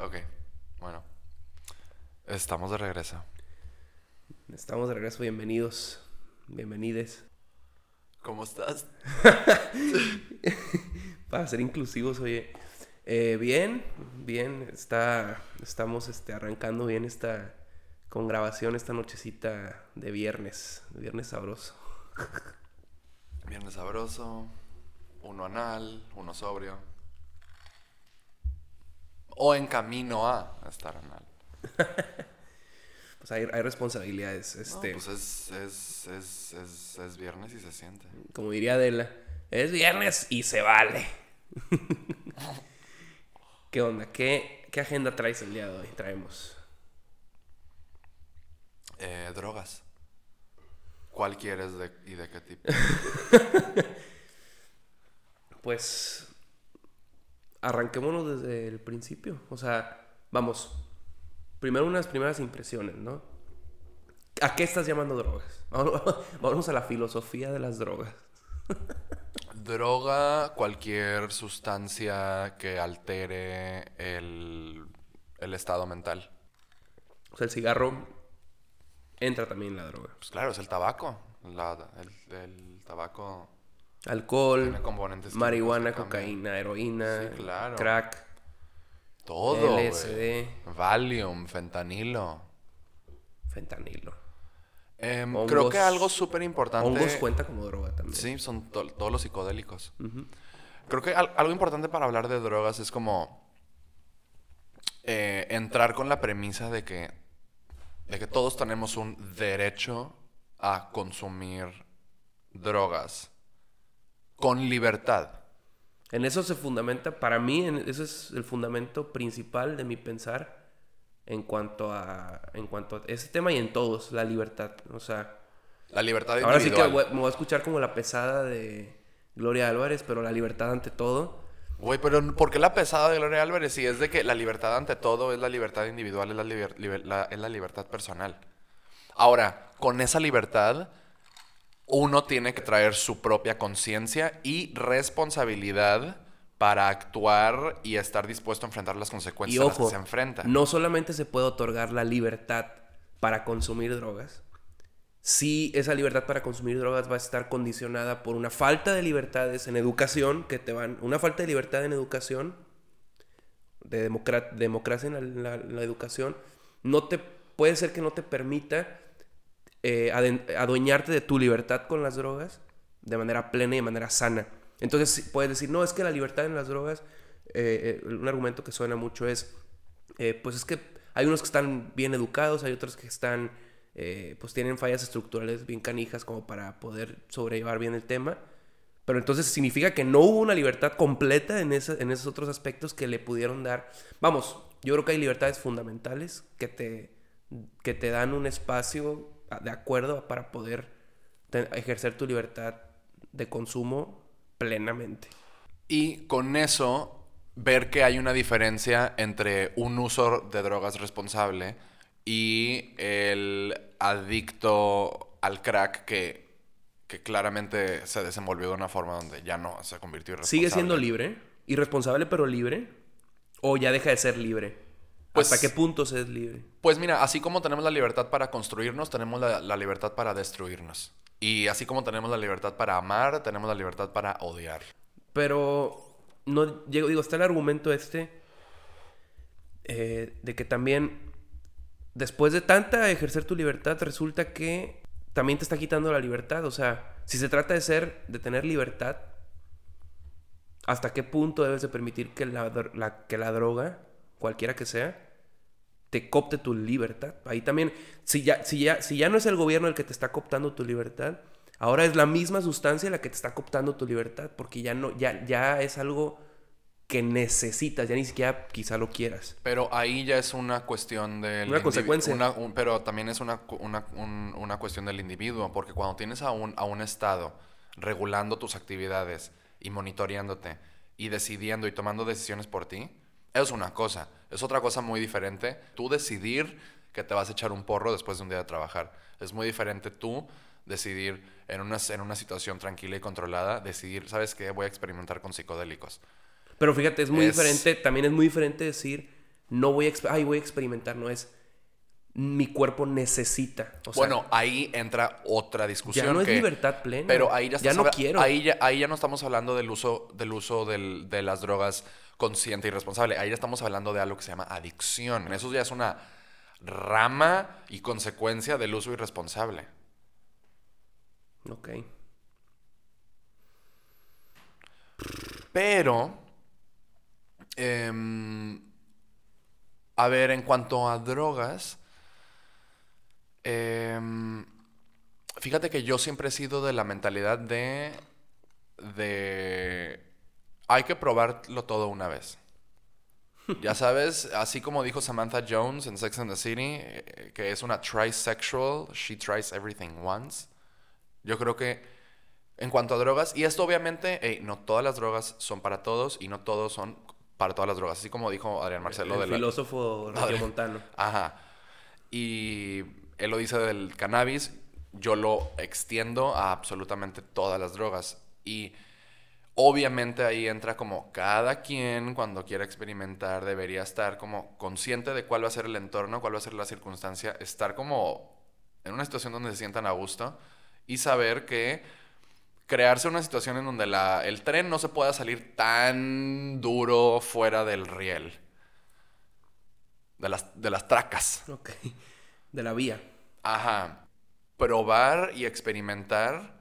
Ok, bueno. Estamos de regreso. Estamos de regreso, bienvenidos, bienvenides. ¿Cómo estás? Para ser inclusivos, oye. Eh, bien, bien, está, estamos este, arrancando bien esta, con grabación esta nochecita de viernes, viernes sabroso. Viernes sabroso, uno anal, uno sobrio. O en camino a estar anal. Pues hay, hay responsabilidades, No, este, pues es, es, es, es, es viernes y se siente. como diría Adela, es viernes y se vale. ¿Qué onda? ¿Qué, ¿Qué agenda traes el día de hoy? Traemos. Eh, drogas. ¿Cuál quieres de- y de qué tipo? Pues arranquémonos desde el principio. O sea, vamos. Primero unas primeras impresiones, ¿no? ¿A qué estás llamando drogas? Vámonos a la filosofía de las drogas. Droga, cualquier sustancia que altere el, el estado mental. O sea, el cigarro entra también en la droga. Pues claro, es el tabaco. La- el, el tabaco Alcohol, marihuana, cocaína, heroína, Sí, claro. crack, Todo. LSD, Valium, fentanilo. fentanilo. Em, Hongos- creo que algo súper importante. Hongos cuenta como droga también. Sí, son to- todos los psicodélicos. Creo que al- algo importante para hablar de drogas es como eh, entrar con la premisa de que, de que todos tenemos un derecho a consumir drogas con libertad. En eso se fundamenta, para mí, en- ese es el fundamento principal de mi pensar en cuanto a, en cuanto a ese tema y en todos, la libertad. O sea, La libertad ahora sí que individual. me voy a escuchar como la pesada de Gloria Álvarez, pero la libertad ante todo. Güey, pero ¿por qué la pesada de Gloria Álvarez? Si es de que la libertad ante todo es la libertad individual, es la, liber- liber- la- es la libertad personal. Ahora, con esa libertad, uno tiene que traer su propia conciencia y responsabilidad para actuar y estar dispuesto a enfrentar las Y consecuencias a las ojo, que se enfrenta. no solamente se puede otorgar la libertad para consumir drogas, si esa libertad para consumir drogas va a estar condicionada por una falta de libertades en educación, que te van, una falta de libertad en educación, de democra- democracia en la, la- la educación, no te, puede ser que no te permita eh, adueñarte de tu libertad con las drogas de manera plena y de manera sana. Entonces puedes decir, no, es que la libertad en las drogas, eh, eh, un argumento que suena mucho es, pues es que hay unos que están bien educados, hay otros que están, pues tienen fallas estructurales bien canijas como para poder sobrellevar bien el tema. Pero entonces significa que no hubo una libertad completa en, esa- en esos otros aspectos que le pudieron dar. Vamos, yo creo que hay libertades fundamentales que te, que te dan un espacio de acuerdo para poder ejercer tu libertad de consumo plenamente. Y con eso, ver que hay una diferencia entre un uso de drogas responsable y el adicto al crack que, que claramente se desenvolvió de una forma donde ya no se convirtió en ¿Sigue siendo libre? ¿Irresponsable pero libre? ¿O ya deja de ser libre? Pues- ¿Hasta qué punto se es libre? Pues mira, así como tenemos la libertad para construirnos, tenemos la, la libertad para destruirnos. Y así como tenemos la libertad para amar, tenemos la libertad para odiar. Pero no llego, digo, está el argumento este eh, de que también después de tanta ejercer tu libertad resulta que también te está quitando la libertad. O sea, si se trata de ser, de tener libertad, ¿hasta qué punto debes de permitir que la- que la droga, cualquiera que sea, te copte tu libertad? Ahí también, si ya, si ya, si ya no es el gobierno el que te está cooptando tu libertad, ahora es la misma sustancia la que te está cooptando tu libertad, porque ya no, ya, ya es algo que necesitas, ya ni siquiera quizá lo quieras. Pero ahí ya es una cuestión del... Una consecuencia. una- un- pero también es una, una, un- una cuestión del individuo, porque cuando tienes a un, a un Estado regulando tus actividades y monitoreándote y decidiendo y tomando decisiones por ti, eso es una cosa. Es otra cosa muy diferente. Tú decidir que te vas a echar un porro después de un día de trabajar. Es muy diferente tú decidir en una, en una situación tranquila y controlada, decidir, ¿sabes qué? Voy a experimentar con psicodélicos. Pero fíjate, es muy Es- diferente, también es muy diferente decir, no voy a, ay, voy a experimentar, no es mi cuerpo necesita. O sea, bueno, ahí entra otra discusión. ya no es libertad plena. Pero ahí ya, estás no quiero. Ahí ya, ahí ya no estamos hablando del uso, del uso del- de las drogas consciente y responsable. Ahí ya estamos hablando de algo que se llama adicción. Eso ya es una rama y consecuencia del uso irresponsable. Ok. Pero, em, a ver, en cuanto a drogas, em, fíjate que yo siempre he sido de la mentalidad de, de, hay que probarlo todo una vez. Ya sabes, así como dijo Samantha Jones en Sex and the City, eh, que es una trisexual, she tries everything once. Yo creo que en cuanto a drogas, y esto obviamente, no todas las drogas son para todos y no todos son para todas las drogas, así como dijo Adrián Marcelo el de la... filósofo regiomontano. Ajá. Y él lo dice del cannabis, yo lo extiendo a absolutamente todas las drogas. Y obviamente ahí entra como cada quien cuando quiera experimentar debería estar como consciente de cuál va a ser el entorno, cuál va a ser la circunstancia, estar como en una situación donde se sientan a gusto y saber que crearse una situación en donde la, el tren no se pueda salir tan duro fuera del riel. De las, de las tracas. Ok. De la vía. Ajá. Probar y experimentar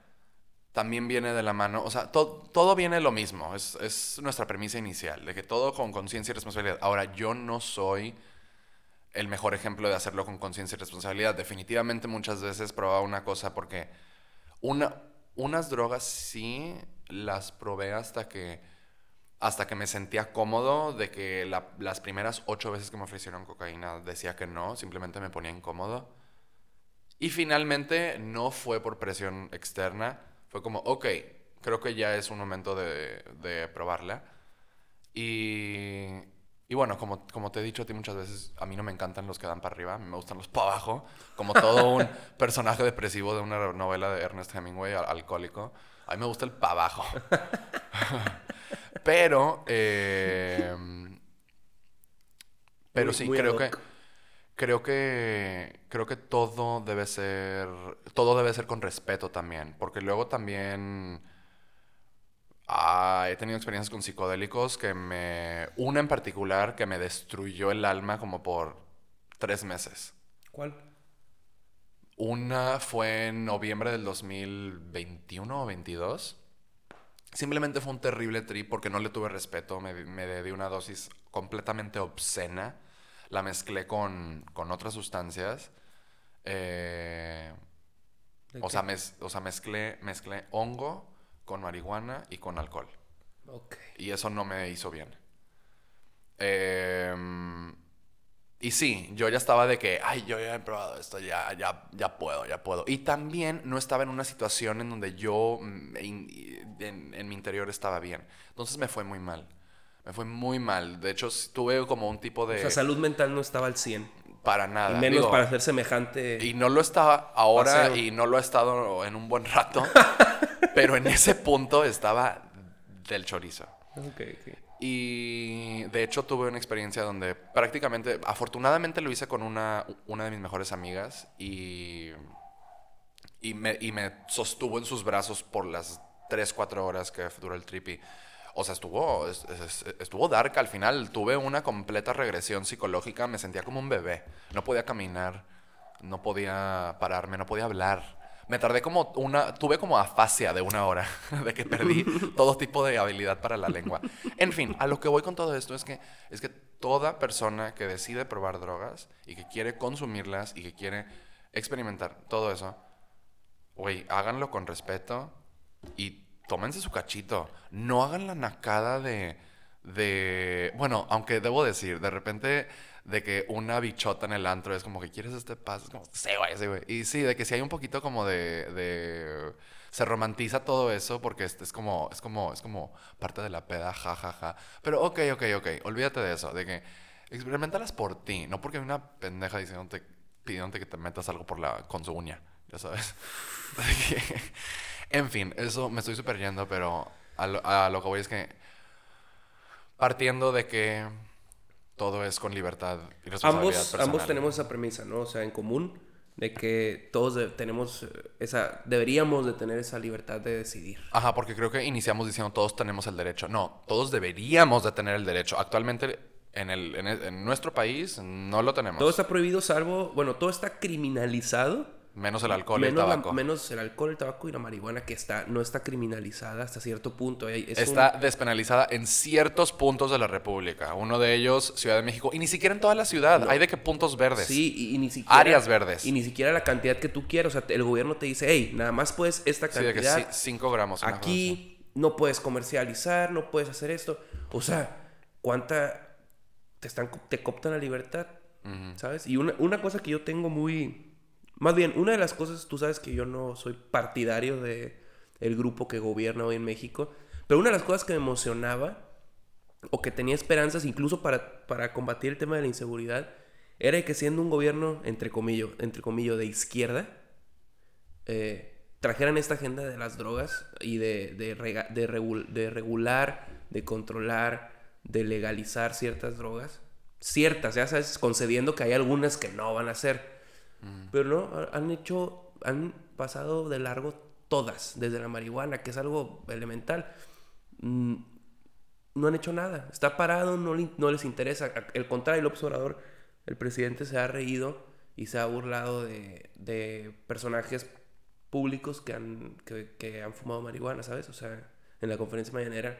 también viene de la mano. O sea, to- todo viene lo mismo. Es, es nuestra premisa inicial, de que todo con conciencia y responsabilidad. Ahora, yo no soy el mejor ejemplo de hacerlo con conciencia y responsabilidad. Definitivamente muchas veces probaba una cosa porque una, unas drogas sí las probé hasta que hasta que me sentía cómodo de que la- las primeras ocho veces que me ofrecieron cocaína decía que no, simplemente me ponía incómodo. Y finalmente no fue por presión externa, fue como, ok, creo que ya es un momento de, de probarla. Y, y bueno, como, como te he dicho a ti muchas veces, a mí no me encantan los que dan para arriba, a mí me gustan los para abajo, como todo un personaje depresivo de una novela de Ernest Hemingway, al- alcohólico. A mí me gusta el para abajo. Pero, eh, pero Muy- sí, muy creo que. Creo que, creo que todo debe ser, todo debe ser con respeto también, porque luego también ah, he tenido experiencias con psicodélicos que me, una en particular que me destruyó el alma como por tres meses. ¿Cuál? Una fue en noviembre del 2021 o 22. Simplemente fue un terrible trip porque no le tuve respeto. Me, me di una dosis completamente obscena. La mezclé con, con otras sustancias. Eh, ¿De o, sea, mez- o sea, mezclé, mezclé hongo con marihuana y con alcohol. Y eso no me hizo bien. Em, y sí, yo ya estaba de que, ay, yo ya he probado esto, ya, ya, ya puedo, ya puedo. Y también no estaba en una situación en donde yo mm, en, en mi interior estaba bien. Entonces me fue muy mal. Me fue muy mal. De hecho, tuve como un tipo de... O sea, salud mental no estaba al 100. para Y nada. menos Digo, para ser semejante. y no lo estaba ahora Paseo. y no lo ha estado en un buen rato. pero en ese punto estaba del chorizo. Ok, ok. Y de hecho tuve una experiencia donde prácticamente, afortunadamente lo hice con una, una de mis mejores amigas y, y, me, y me sostuvo en sus brazos por las 3, 4 horas que duró el trip. O sea, estuvo, es- es- estuvo dark al final. Tuve una completa regresión psicológica. Me sentía como un bebé. No podía caminar, no podía pararme, no podía hablar. Me tardé como una, tuve como afasia de una hora, de que perdí todo tipo de habilidad para la lengua. En fin, a lo que voy con todo esto es que, es que toda persona que decide probar drogas y que quiere consumirlas y que quiere experimentar todo eso, güey, háganlo con respeto y tómense su cachito. No hagan la nacada de, de, bueno, aunque debo decir, de repente de que una bichota en el antro es como que quieres este paso, es como, sí, güey, sí, güey. Y sí, de que si hay un poquito como de, de se romantiza todo eso porque es, como, es como, es como parte de la peda, ja, ja, ja. Pero ok, ok, ok, olvídate de eso, de que experimentalas por ti, no porque hay una pendeja diciéndote, pidiéndote que te metas algo por la, con su uña, ya sabes. En fin, eso me estoy super yendo, pero a lo, a lo que voy es que partiendo de que todo es con libertad y responsabilidad Ambos, personal. ambos tenemos esa premisa, ¿no? O sea, en común, de que todos tenemos eh, esa, deberíamos de tener esa libertad de decidir. Ajá, porque creo que iniciamos diciendo todos tenemos el derecho. No, todos deberíamos de tener el derecho. Actualmente en, el, en, el- en nuestro país no lo tenemos. Todo está prohibido salvo, bueno, todo está criminalizado. Menos el alcohol y el la- tabaco. menos el alcohol, el tabaco y la marihuana, que está, no está criminalizada hasta cierto punto. Un- Está despenalizada en ciertos puntos de la República. Uno de ellos, Ciudad de México. Y ni siquiera en toda la ciudad. Hay de que puntos verdes. Sí, y, y ni siquiera... Áreas verdes. Y ni siquiera la cantidad que tú quieras. O sea, el gobierno te dice, hey, nada más puedes esta Sí, de que cantidad. 5 gramos. una cosa así. Aquí no puedes comercializar, no puedes hacer esto. O sea, ¿cuánta te están te cooptan la libertad? ¿Sabes? Y una, una cosa que yo tengo muy más bien, una de las cosas, tú sabes que yo no soy partidario de el grupo que gobierna hoy en México, pero una de las cosas que me emocionaba o que tenía esperanzas incluso para, para combatir el tema de la inseguridad era que siendo un gobierno entre comillas, entre comillas de izquierda, eh, trajeran esta agenda de las drogas y de, de, rega- de regul- de regular, de controlar, de legalizar ciertas drogas. Ciertas, ya sabes, concediendo que hay algunas que no van a ser. Pero no, ha- han hecho, han pasado de largo todas, desde la marihuana, que es algo elemental. Mm, no han hecho nada. Está parado, no, le- no les interesa. El contrario, el observador, el presidente se ha reído y se ha burlado de, de personajes públicos que han, que, que han fumado marihuana, ¿sabes? O sea, en la conferencia mañanera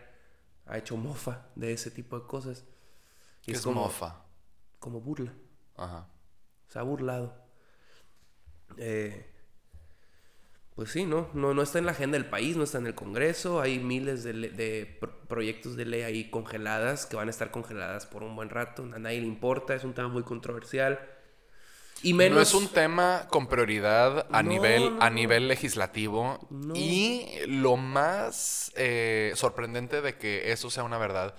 ha hecho mofa de ese tipo de cosas. ¿Qué Y es como, mofa? como burla. Ajá. Se ha burlado. Eh, pues sí, ¿no? ¿no? No está en la agenda del país, no está en el Congreso. Hay miles de, le- de pro- proyectos de ley ahí congeladas que van a estar congeladas por un buen rato. A nadie le importa, es un tema muy controversial. Y menos... No es un tema con prioridad a, No, nivel, no, a nivel legislativo. Y lo más eh, sorprendente de que eso sea una verdad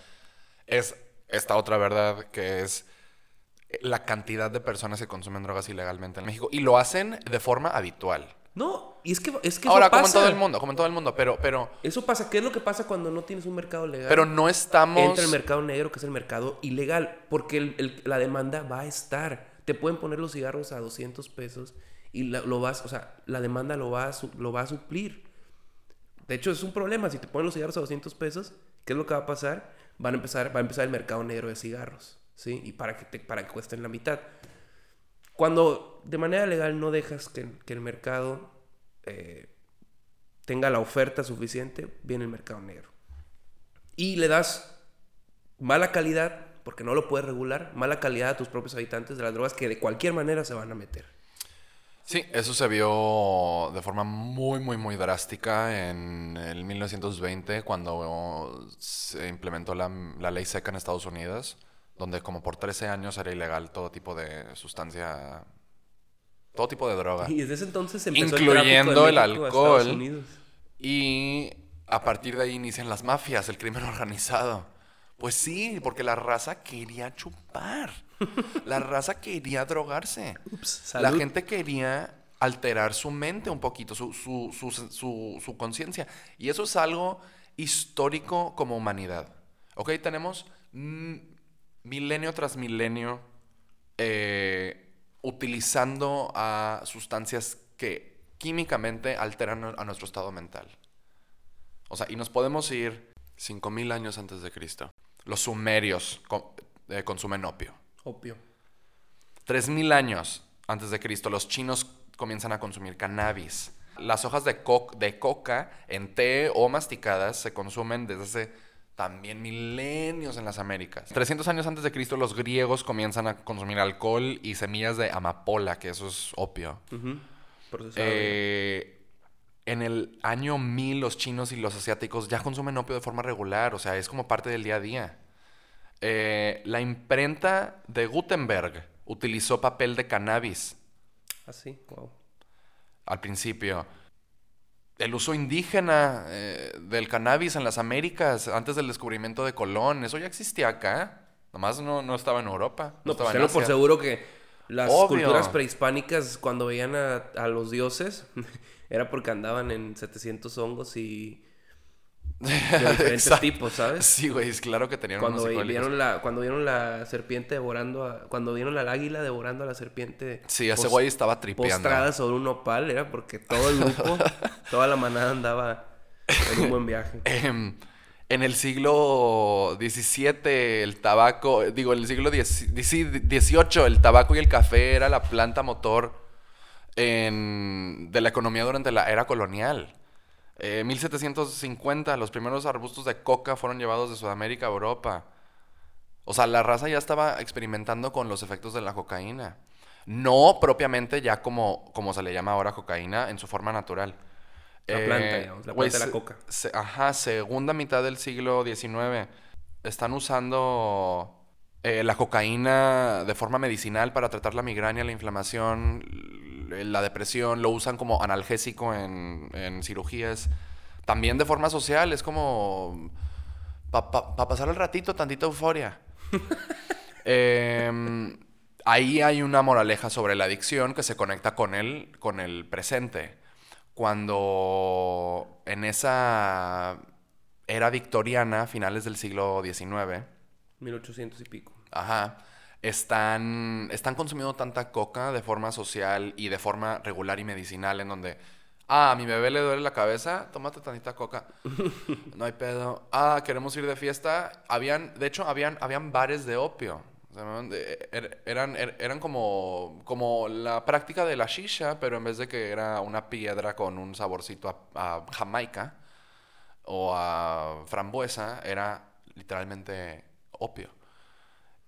es esta otra verdad que es la cantidad de personas que consumen drogas ilegalmente en México. Y lo hacen de forma habitual. No, y es que, es que Ahora, eso como en todo el mundo, como en todo el mundo, pero, pero, Eso pasa. ¿Qué es lo que pasa cuando no tienes un mercado legal? pero no estamos... Entra el mercado negro, que es el mercado ilegal, porque el- el- la demanda va a estar. Te pueden poner los cigarros a 200 pesos y la- lo vas, o sea, la demanda lo va, a lo va a suplir. De hecho, es un problema. Si te ponen los cigarros a 200 pesos, ¿qué es lo que va a pasar? Van a empezar, va a empezar el mercado negro de cigarros, ¿sí? Y para que, te, para que cuesten la mitad. Cuando de manera legal no dejas que, que el mercado eh, tenga la oferta suficiente, viene el mercado negro. Y le das mala calidad, porque no lo puedes regular, mala calidad a tus propios habitantes de las drogas que de cualquier manera se van a meter. Sí, eso se vio de forma muy, muy, muy drástica en el 1920, cuando se implementó la, la ley seca en Estados Unidos, donde como por 13 años era ilegal todo tipo de sustancia, todo tipo de droga. Y desde ese entonces empezó el Incluyendo de el Estados alcohol. Y a partir de ahí inician las mafias, el crimen organizado. Pues sí, porque la raza quería chupar. La raza quería drogarse. Ups, La gente quería alterar su mente un poquito, su, su, su, su- su conciencia. Y eso es algo histórico como humanidad. ¿Ok? Tenemos mm, milenio tras milenio eh, utilizando a sustancias que químicamente alteran a nuestro estado mental. O sea, y nos podemos ir 5.000 años antes de Cristo. Los sumerios eh, consumen opio. Opio. 3.000 años antes de Cristo, los chinos comienzan a consumir cannabis. Las hojas de, co- de coca en té o masticadas se consumen desde hace también milenios en las Américas. 300 años antes de Cristo, los griegos comienzan a consumir alcohol y semillas de amapola, que eso es opio. Eh, en el año 1000 los chinos y los asiáticos ya consumen opio de forma regular, o sea, es como parte del día a día. Eh, la imprenta de Gutenberg utilizó papel de cannabis Así, wow. al principio. El uso indígena eh, del cannabis en las Américas antes del descubrimiento de Colón, eso ya existía acá. Nomás no, no estaba en Europa. No, No, estaba pues en por seguro que las Obvio. culturas prehispánicas cuando veían a, a los dioses era porque andaban en 700 hongos y De diferentes tipos, ¿sabes? Sí, güey, es claro que tenían Cuando unos vieron, la, cuando vieron la serpiente devorando a... Cuando vieron al águila devorando a la serpiente... Sí, ese güey estaba tripeando. Postrada sobre un nopal, era porque todo el grupo, toda la manada andaba en un buen viaje. Em, en el siglo XVII, el tabaco, digo, en el siglo XVIII, el tabaco y el café era la planta motor en- de la economía durante la era colonial. En 1750, los primeros arbustos de coca fueron llevados de Sudamérica a Europa. O sea, la raza ya estaba experimentando con los efectos de la cocaína. No propiamente ya como, como se le llama ahora cocaína, en su forma natural. La planta, digamos, la planta de la coca. se- ajá, segunda mitad del siglo XIX. Están usando eh, la cocaína de forma medicinal para tratar la migraña, la inflamación, la depresión. Lo usan como analgésico en, en cirugías. También de forma social, es como para pasar el ratito, tantita euforia. Em, ahí hay una moraleja sobre la adicción que se conecta con el, con el presente. Cuando en esa era victoriana, finales del siglo XIX, 1800 y pico. Ajá. Están, están consumiendo tanta coca de forma social y de forma regular y medicinal en donde, ah, a mi bebé le duele la cabeza, tómate tantita coca. No hay pedo. Ah, queremos ir de fiesta. Habían, de hecho, habían, habían bares de opio. O sea, er- eran, er- eran como, como la práctica de la shisha, pero en vez de que era una piedra con un saborcito a, a jamaica o a frambuesa, era literalmente opio.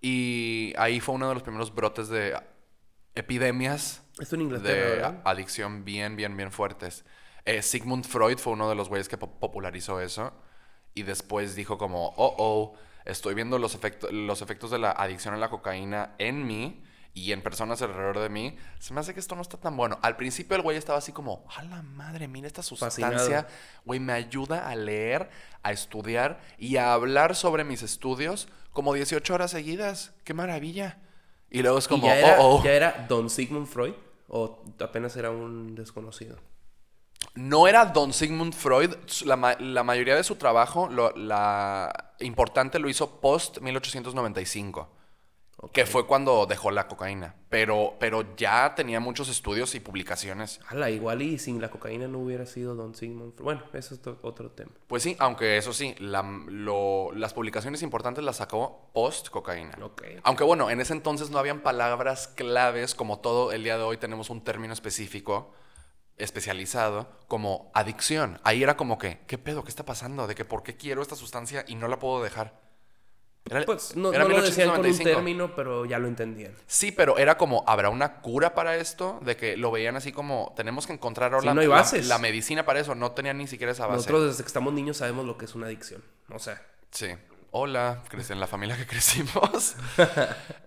Y ahí fue uno de los primeros brotes de epidemias Esto en Inglaterra, de adicción bien, bien, bien fuertes. Eh, Sigmund Freud fue uno de los güeyes que po- popularizó eso. Y después dijo como, oh, oh, estoy viendo los, efecto- los efectos de la adicción a la cocaína en mí y en personas alrededor de mí. Se me hace que esto no está tan bueno. Al principio el güey estaba así como, a la madre, mira esta sustancia. Fascinado. Güey, me ayuda a leer, a estudiar y a hablar sobre mis estudios como 18 horas seguidas. ¡Qué maravilla! Y luego es como, ¿Y ya era, oh, oh. ya era Don Sigmund Freud? ¿O apenas era un desconocido? No era Don Sigmund Freud. La mayoría de su trabajo, lo- la importante, lo hizo post 1895. Que fue cuando dejó la cocaína. Pero, pero ya tenía muchos estudios y publicaciones. Ala, igual y sin la cocaína no hubiera sido Don Sigmund. Bueno, eso es otro tema. Pues sí, aunque eso sí, la- lo- las publicaciones importantes las sacó post cocaína. Ok. Aunque bueno, en ese entonces no habían palabras claves como todo el día de hoy tenemos un término específico especializado como adicción. Ahí era como que, ¿qué pedo? ¿Qué está pasando? De que por qué quiero esta sustancia y no la puedo dejar. Era- Pues no, era no lo decían con un 1895. término, pero ya lo entendían. Sí, pero era como, ¿habrá una cura para esto? De que lo veían así como, tenemos que encontrar ahora Sí, la, no la- la medicina para eso. No tenían ni siquiera esa base. Nosotros desde que estamos niños sabemos lo que es una adicción. O sea, Sí. Hola, crecí en la familia que crecimos.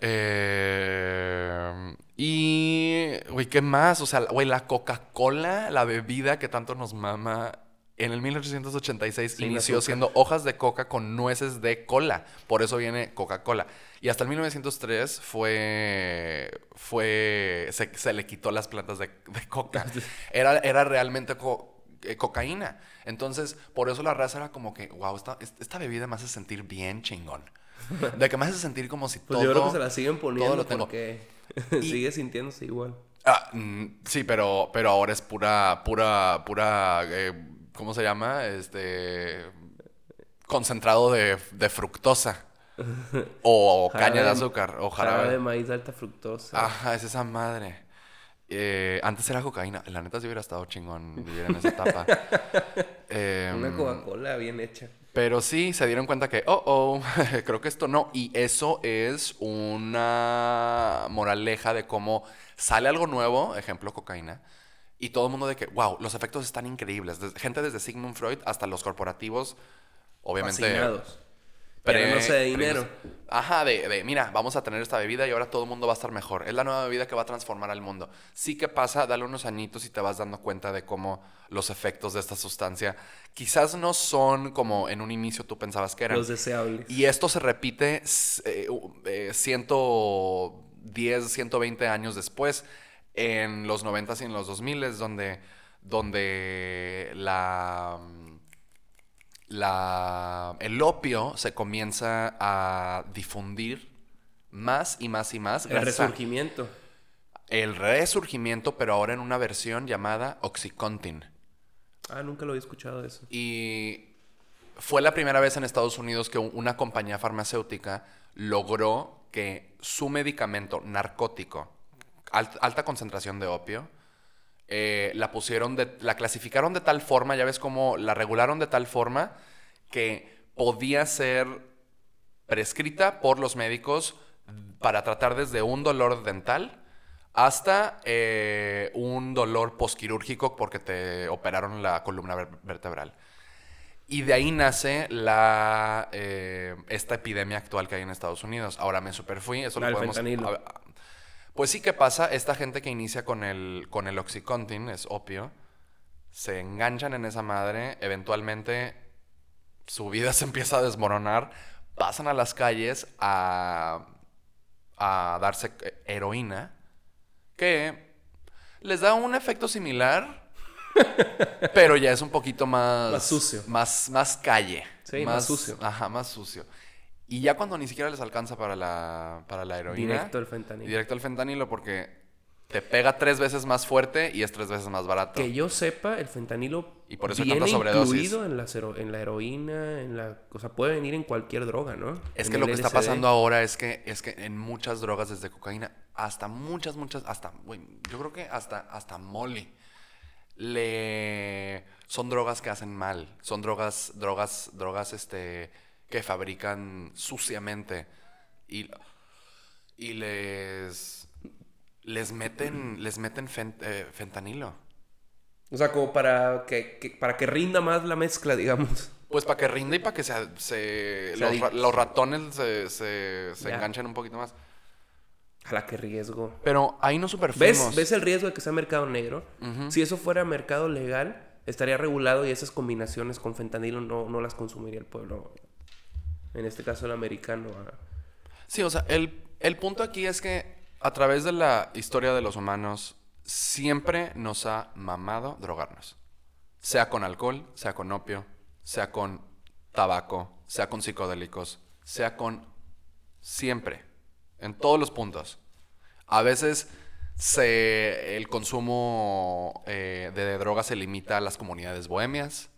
Eh, y, güey, ¿qué más? O sea, güey, la Coca-Cola, la bebida que tanto nos mama, en el 1886 Sin inició azúcar. siendo hojas de coca con nueces de cola. Por eso viene Coca-Cola. Y hasta el 1903 fue, fue, se, se le quitó las plantas de, de coca. Era, era realmente co- eh, cocaína. Entonces, por eso la raza era como que, wow, esta, esta bebida me hace sentir bien chingón. De que me hace sentir como si pues todo... yo creo que se la siguen poniendo lo tengo. porque Y- sigue sintiéndose igual. Ah, mm, sí, pero, pero ahora es pura, pura, pura, eh, ¿cómo se llama? Este, concentrado de, de fructosa. O caña de azúcar. O Jarabe de jarabe. maíz de alta fructosa. Ajá, es esa madre. Eh, antes era cocaína. La neta sí hubiera estado chingón vivir en esa etapa. Em, Una Coca-Cola bien hecha. pero sí, se dieron cuenta que, oh, oh, creo que esto no. Y eso es una moraleja de cómo sale algo nuevo, ejemplo, cocaína, y todo el mundo de que, wow, los efectos están increíbles. Desde- gente desde Sigmund Freud hasta los corporativos, obviamente. Fascinados. pre- Llenándose de dinero. primos- Ajá, de, de, mira, vamos a tener esta bebida y ahora todo el mundo va a estar mejor. Es la nueva bebida que va a transformar al mundo. Sí que pasa, dale unos añitos y te vas dando cuenta de cómo los efectos de esta sustancia quizás no son como en un inicio tú pensabas que eran. Los deseables. Y esto se repite eh, eh, 110, 120 años después, en los 90s y en los 2000s, donde, donde la, mm, la, el opio se comienza a difundir más y más y más. El resurgimiento. el resurgimiento, pero ahora en una versión llamada Oxycontin. Ah, nunca lo había escuchado eso. Y fue la primera vez en Estados Unidos que una compañía farmacéutica logró que su medicamento narcótico, alt- alta concentración de opio, eh, la pusieron, de, la clasificaron de tal forma, ya ves cómo la regularon de tal forma que podía ser prescrita por los médicos para tratar desde un dolor dental hasta eh, un dolor posquirúrgico porque te operaron la columna ver- vertebral. Y de ahí nace la, eh, esta epidemia actual que hay en Estados Unidos. Ahora me superfui, eso La lo podemos... a- pues sí, ¿qué pasa? Esta gente que inicia con el, con el Oxycontin, es opio, se enganchan en esa madre, eventualmente su vida se empieza a desmoronar, pasan a las calles a, a darse heroína, que les da un efecto similar, pero ya es un poquito más... Más sucio. Más, más calle. Sí, más sucio. Ajá, más sucio. Y ya cuando ni siquiera les alcanza para la, para la heroína... Directo al fentanilo. Directo al fentanilo porque te pega tres veces más fuerte y es tres veces más barato. Que yo sepa, el fentanilo Y por eso viene incluido en la, en la heroína, en la... O sea, puede venir en cualquier droga, ¿no? Es En que lo que está pasando ahora es que, es que en muchas drogas, desde cocaína hasta muchas, muchas, hasta, yo creo que hasta, hasta molly, le... son drogas que hacen mal, son drogas, drogas, drogas, este, que fabrican suciamente y, y les, les meten, les meten eh, fentanilo. O sea, como para que, que- para que rinda más la mezcla, digamos. Pues para que rinda y para que se, se- Se los, ra- adic- los ratones se, se, se enganchen un poquito más. A la que riesgo. Pero ahí no superfuimos. ¿Ves, ¿Ves el riesgo de que sea mercado negro? Si eso fuera mercado legal, estaría regulado y esas combinaciones con fentanilo no, no las consumiría el pueblo. En este caso, el americano. Sí, o sea, el, el punto aquí es que a través de la historia de los humanos siempre nos ha mamado drogarnos. Sea con alcohol, sea con opio, sea con tabaco, sea con psicodélicos, sea con... Siempre. En todos los puntos. A veces se, el consumo eh, de drogas se limita a las comunidades bohemias,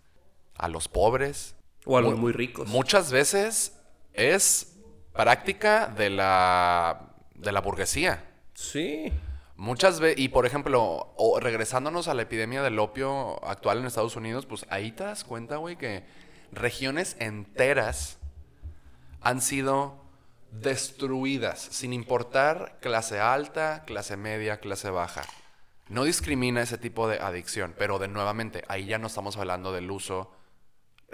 a los pobres, O a los Mu- muy ricos. Muchas veces es práctica de la, de la burguesía. Sí. Muchas veces, y por ejemplo, o regresándonos a la epidemia del opio actual en Estados Unidos, pues ahí te das cuenta, güey, que regiones enteras han sido destruidas, sin importar clase alta, clase media, clase baja. No discrimina ese tipo de adicción, pero de nuevamente, ahí ya no estamos hablando del uso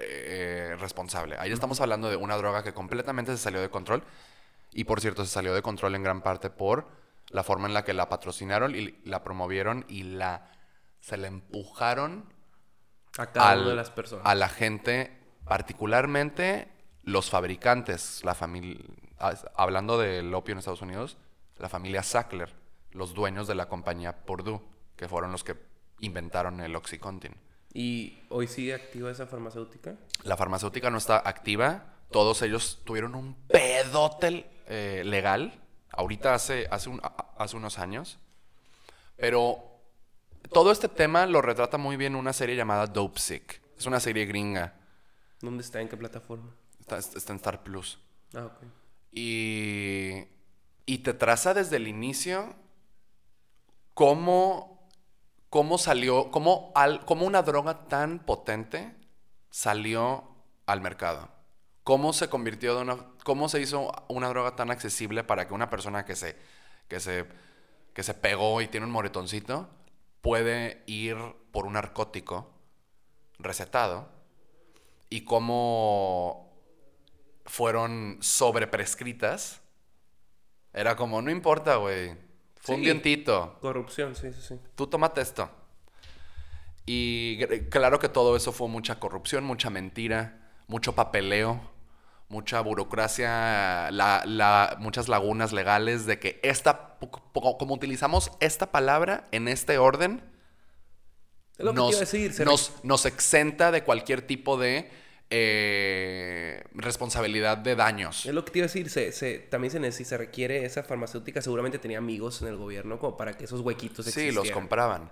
eh, responsable. Ahí estamos hablando de una droga que completamente se salió de control. Y por cierto, se salió de control en gran parte por la forma en la que la patrocinaron y la promovieron y la se la empujaron A cada al- una de las personas. a la gente, particularmente los fabricantes, la familia, hablando del opio en Estados Unidos, la familia Sackler, los dueños de la compañía Purdue, que fueron los que inventaron el Oxycontin. ¿Y hoy sigue activa esa farmacéutica? La farmacéutica no está activa. Todos ellos tuvieron un pedote eh, legal. Ahorita hace, hace, un- hace unos años. Pero todo este tema lo retrata muy bien una serie llamada Dope Sick. Es una serie gringa. ¿Dónde está? ¿En qué plataforma? Está, está en Star Plus. Ah, ok. Y, y te traza desde el inicio cómo, cómo salió, cómo, al- cómo una droga tan potente salió al mercado. Cómo se convirtió de una, cómo se hizo una droga tan accesible para que una persona que se, que se, que se pegó y tiene un moretoncito puede ir por un narcótico recetado y cómo fueron sobreprescritas. Era como, no importa, güey. Fue un dientito. Corrupción, sí, sí, sí. Tú tómate esto. Y claro que todo eso fue mucha corrupción, mucha mentira, mucho papeleo, mucha burocracia, la- la- muchas lagunas legales de que esta, como utilizamos esta palabra en este orden, Es lo que iba a decir. nos, nos exenta de cualquier tipo de eh, responsabilidad de daños. Es lo que te iba a decir, se, se- también se necesita, se requiere esa farmacéutica, seguramente tenía amigos en el gobierno como para que esos huequitos Sí, existieran. los compraban.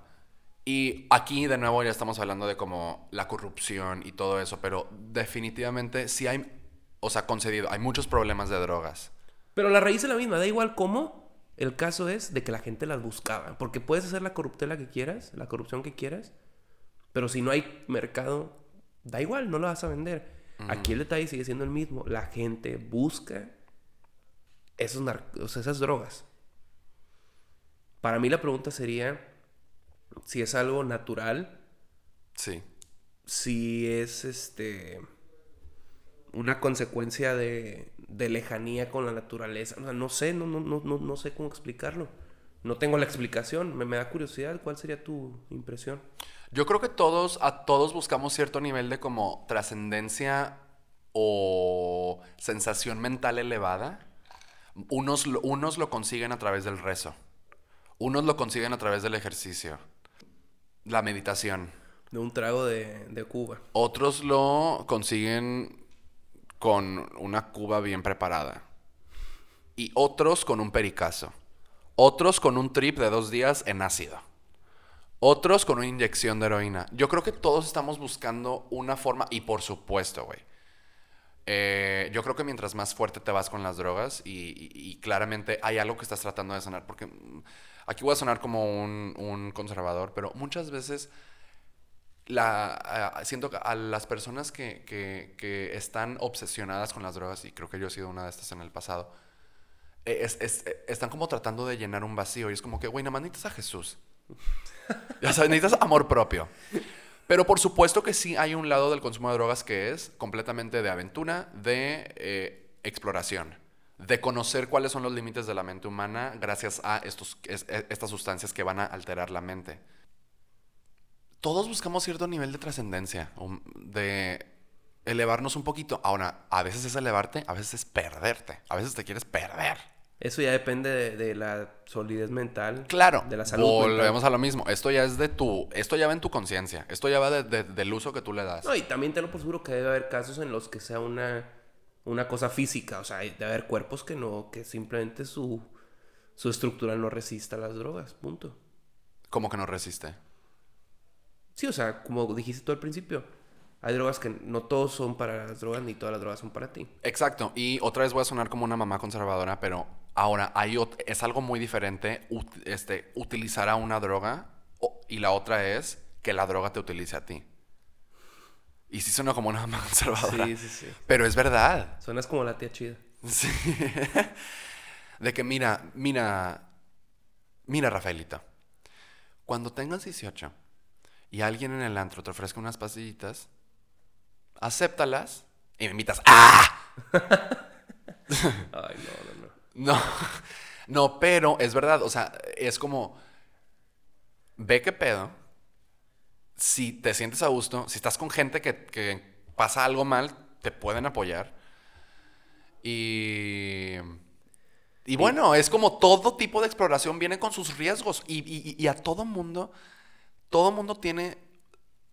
Y aquí de nuevo ya estamos hablando de como la corrupción y todo eso, pero definitivamente sí hay, o sea, concedido, hay muchos problemas de drogas. Pero la raíz es la misma, da igual cómo, el caso es de que la gente las buscaba, porque puedes hacer la corruptela que quieras, la corrupción que quieras, pero si no hay mercado, da igual, no lo vas a vender. Aquí el detalle sigue siendo el mismo, la gente busca esos o sea, esas drogas. Para mí la pregunta sería si es algo natural, Sí. si es este una consecuencia de, de lejanía con la naturaleza. O sea, no sé, no, no, no, no, no sé cómo explicarlo. No tengo la explicación, me, me da curiosidad. ¿Cuál sería tu impresión? Yo creo que todos, a todos buscamos cierto nivel de como trascendencia o sensación mental elevada. Unos, lo- unos lo consiguen a través del rezo. Unos lo consiguen a través del ejercicio. La meditación. De un trago de, de Cuba. Otros lo consiguen con una cuba bien preparada. Y otros con un pericazo. Otros con un trip de dos días en ácido. Otros con una inyección de heroína. Yo creo que todos estamos buscando una forma, y por supuesto, güey. eh, yo creo que mientras más fuerte te vas con las drogas y, y- y claramente hay algo que estás tratando de sanar, porque mm, aquí voy a sonar como un, un conservador, pero muchas veces la, ah, siento que a las personas que, que- que están obsesionadas con las drogas, y creo que yo he sido una de estas en el pasado, eh, es- es- eh, están como tratando de llenar un vacío y es como que, güey, nada más necesitas a Jesús. ya necesitas amor propio. Pero por supuesto que sí hay un lado del consumo de drogas que es completamente de aventura, de eh, exploración, de conocer cuáles son los límites de la mente humana gracias a estos, es- e- estas sustancias que van a alterar la mente. Todos buscamos cierto nivel de trascendencia, um, de elevarnos un poquito. Ahora, a veces es elevarte, a veces es perderte, a veces te quieres perder. Eso ya depende de, de la solidez mental. Claro, De la salud. volvemos mental. a lo mismo. Esto ya es de tu, esto ya va en tu conciencia. Esto ya va de- de- del uso que tú le das. No, y también te lo por seguro que debe haber casos en los que sea una, una cosa física. O sea, debe haber cuerpos que no, que simplemente su, su estructura no resista a las drogas. Punto. Como que no resiste. Sí, o sea, como dijiste tú al principio, hay drogas que no todos son para las drogas ni todas las drogas son para ti. Exacto. Y otra vez voy a sonar como una mamá conservadora, pero ahora hay es algo muy diferente ut- este, utilizar a una droga y la otra es que la droga te utilice a ti. Y sí suena como una conservadora. Sí, sí, sí. Pero es verdad. Suenas como la tía chida. Sí. De que mira, mira, mira, Rafaelita. Cuando tengas 18 y alguien en el antro te ofrezca unas pastillitas, acéptalas y me invitas. ¡Ah! Ay, no, no, no. No, no, pero es verdad. O sea, es como. Ve qué pedo. Si te sientes a gusto, si estás con gente que, que pasa algo mal, te pueden apoyar. Y. Y bueno, es como todo tipo de exploración viene con sus riesgos. Y, y- y a todo mundo, todo mundo tiene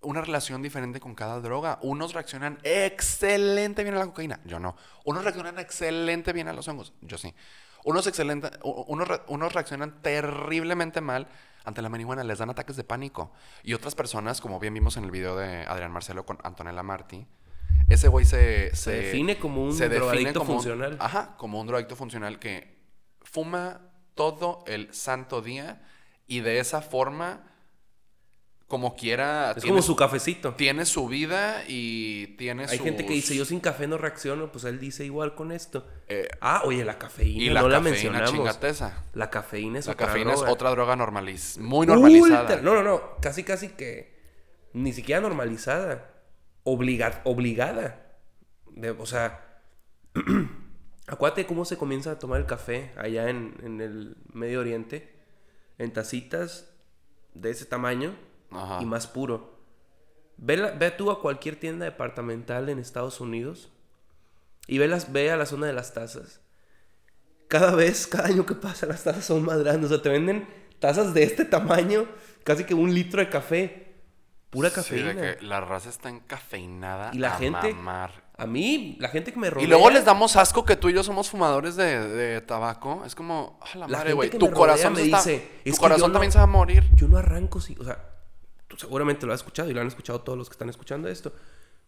una relación diferente con cada droga. Unos reaccionan excelente bien a la cocaína, yo no. Unos reaccionan excelente bien a los hongos, yo sí. Unos, excelente, unos, unos reaccionan terriblemente mal ante la marihuana, les dan ataques de pánico. Y otras personas, como bien vimos en el video de Adrián Marcelo con Antonella Martí, ese güey se, Se define como un drogadicto como un- funcional. ajá, como un drogadicto funcional que fuma todo el santo día y de esa forma, como quiera, Es tiene como su cafecito. tiene su vida y tiene Hay gente que dice, yo sin café no reacciono, pues él dice igual con esto. Eh, ah, oye, la cafeína, y la no la cafeína mencionamos. chingateza. La cafeína es La otra cafeína droga. es otra droga normaliz muy normalizada. Ultra- No, no, no. Casi, casi que ni siquiera normalizada. Obliga- obligada. De- o sea, acuérdate cómo se comienza a tomar el café allá en, en el Medio Oriente. En tacitas de ese tamaño Ajá. y más puro. Ve, la- ve tú a cualquier tienda departamental en Estados Unidos y ve, las, ve a la zona de las tazas. Cada vez, cada año que pasa, las tazas son más grandes. O sea, te venden tazas de este tamaño, casi que un litro de café. Pura Sí, cafeína. de que la raza está encafeinada. Y la a gente- mamar. A mí, la gente que me rodea... Y luego les damos asco que tú y yo somos fumadores de, de tabaco. Es como, a la, La madre, güey. Tu corazón, me está- dice, tu "Es que corazón yo no- también se va a morir. Yo no arranco si... O sea, tú seguramente lo has escuchado y lo han escuchado todos los que están escuchando esto.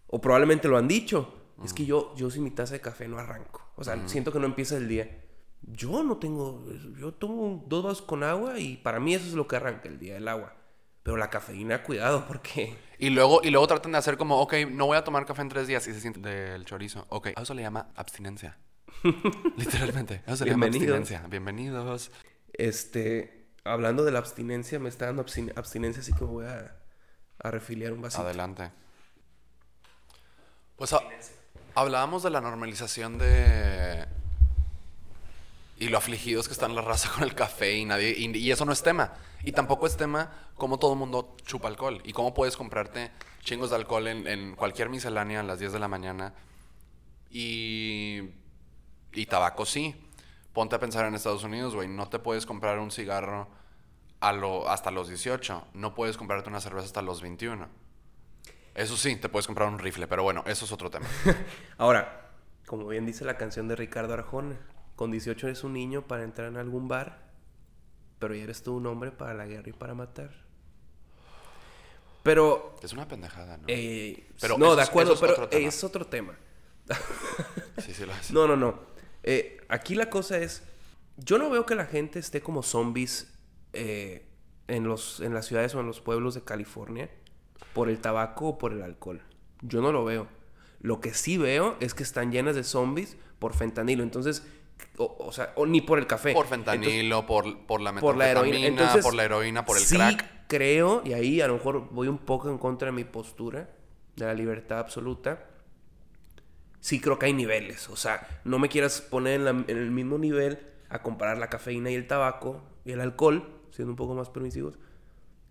O probablemente lo han dicho. Es que yo, yo sin mi taza de café no arranco. O sea, siento que no empieza el día. Yo no tengo... Yo tomo dos vasos con agua y para mí eso es lo que arranca el día, el agua. Pero la cafeína, cuidado, porque... Y luego, y luego tratan de hacer como, ok, no voy a tomar café en tres días y se siente del chorizo. Ok, a eso le llama abstinencia. Literalmente. A eso le llama abstinencia. Bienvenidos. Este... Hablando de la abstinencia, me está dando abstin- abstinencia, así que me voy a, a refiliar un vasito. Adelante. Pues ha- hablábamos de la normalización de... Y lo afligidos que están la raza con el café y nadie... Y, y eso no es tema. Y tampoco es tema cómo todo el mundo chupa alcohol. Y cómo puedes comprarte chingos de alcohol en, en cualquier miscelánea a las 10 de la mañana. Y... Y tabaco sí. Ponte a pensar en Estados Unidos, güey. No te puedes comprar un cigarro a lo, hasta los 18. No puedes comprarte una cerveza hasta los 21. Eso sí, te puedes comprar un rifle, pero bueno, eso es otro tema. Ahora, como bien dice la canción de Ricardo Arjona, con 18 eres un niño para entrar en algún bar, pero ya eres tú un hombre para la guerra y para matar. Pero, Es una pendejada, ¿no? eh, Pero no, de acuerdo, es pero otro es otro tema. Sí, sí lo es. No, no, no. Eh, aquí la cosa es, yo no veo que la gente esté como zombies eh, en, los, en las ciudades o en los pueblos de California por el tabaco o por el alcohol. Yo no lo veo. Lo que sí veo es que están llenas de zombies por fentanilo. Entonces, o, o sea, o ni por el café. Por Entonces, fentanilo, por, por la por la heroína. Entonces, por la heroína, por el sí crack. creo, y ahí a lo mejor voy un poco en contra de mi postura, de la libertad absoluta. Sí creo que hay niveles. O sea, no me quieras poner en, la- en el mismo nivel a comparar la cafeína y el tabaco y el alcohol, siendo un poco más permisivos,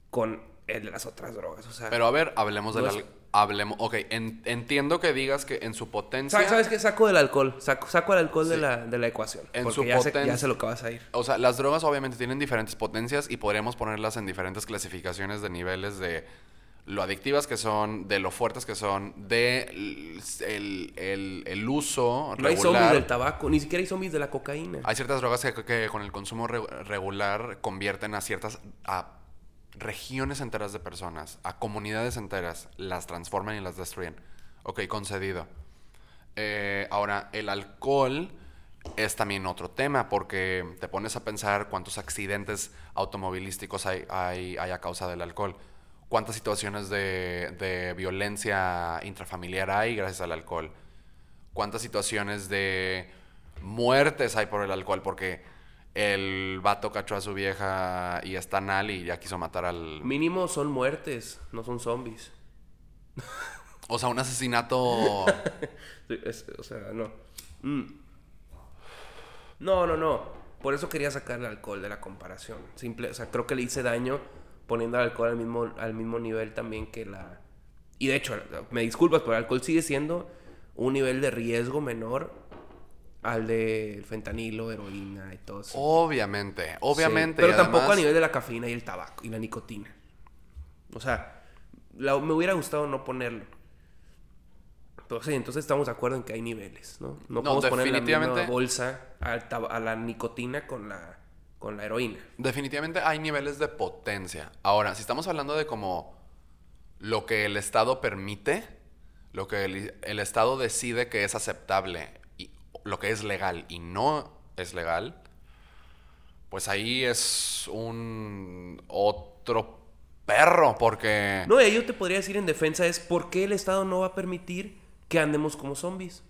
con el de las otras drogas. O sea, Pero a ver, hablemos del... No al- es- Hablemos... Ok, en- entiendo que digas que en su potencia... ¿sabes, ¿sabes qué? Saco del alcohol. Saco, saco el alcohol de, la, de la ecuación. En porque su ya, poten- ya sé lo que vas a ir. O sea, las drogas obviamente tienen diferentes potencias y podríamos ponerlas en diferentes clasificaciones de niveles de lo adictivas que son, de lo fuertes que son, de el, el- el uso No hay zombies regular. del tabaco, ni siquiera hay zombies de la cocaína. Hay ciertas drogas que, que con el consumo re- regular convierten a ciertas a regiones enteras de personas, a comunidades enteras, las transforman y las destruyen. Ok, concedido. Eh, ahora, el alcohol es también otro tema porque te pones a pensar cuántos accidentes automovilísticos hay, hay, hay a causa del alcohol. ¿Cuántas situaciones de, de violencia intrafamiliar hay gracias al alcohol? cuántas situaciones de muertes hay por el alcohol, porque el vato cachó a su vieja y está mal y ya quiso matar al... Mínimo son muertes, no son zombies. O sea, un asesinato... Es- o sea, no. Mm. No, no, no. Por eso quería sacar el alcohol de la comparación. Simple, o sea, creo que le hice daño poniendo el alcohol al mismo, al mismo nivel también que la... Y de hecho, me disculpas, pero el alcohol sigue siendo un nivel de riesgo menor al del fentanilo, heroína y todo eso. obviamente, obviamente. Sí, pero y tampoco además- a nivel de la cafeína y el tabaco y la nicotina. O sea, la- me hubiera gustado no ponerlo. Pero sí, entonces estamos de acuerdo en que hay niveles, ¿no? No, No, podemos poner en la misma bolsa al a la nicotina con la, con la heroína. Definitivamente hay niveles de potencia. Ahora, si estamos hablando de como lo que el Estado permite, lo que el, el Estado decide que es aceptable y lo que es legal y no es legal, pues ahí es un otro perro porque No, y ahí yo te podría decir en defensa es ¿por qué el Estado no va a permitir que andemos como zombies?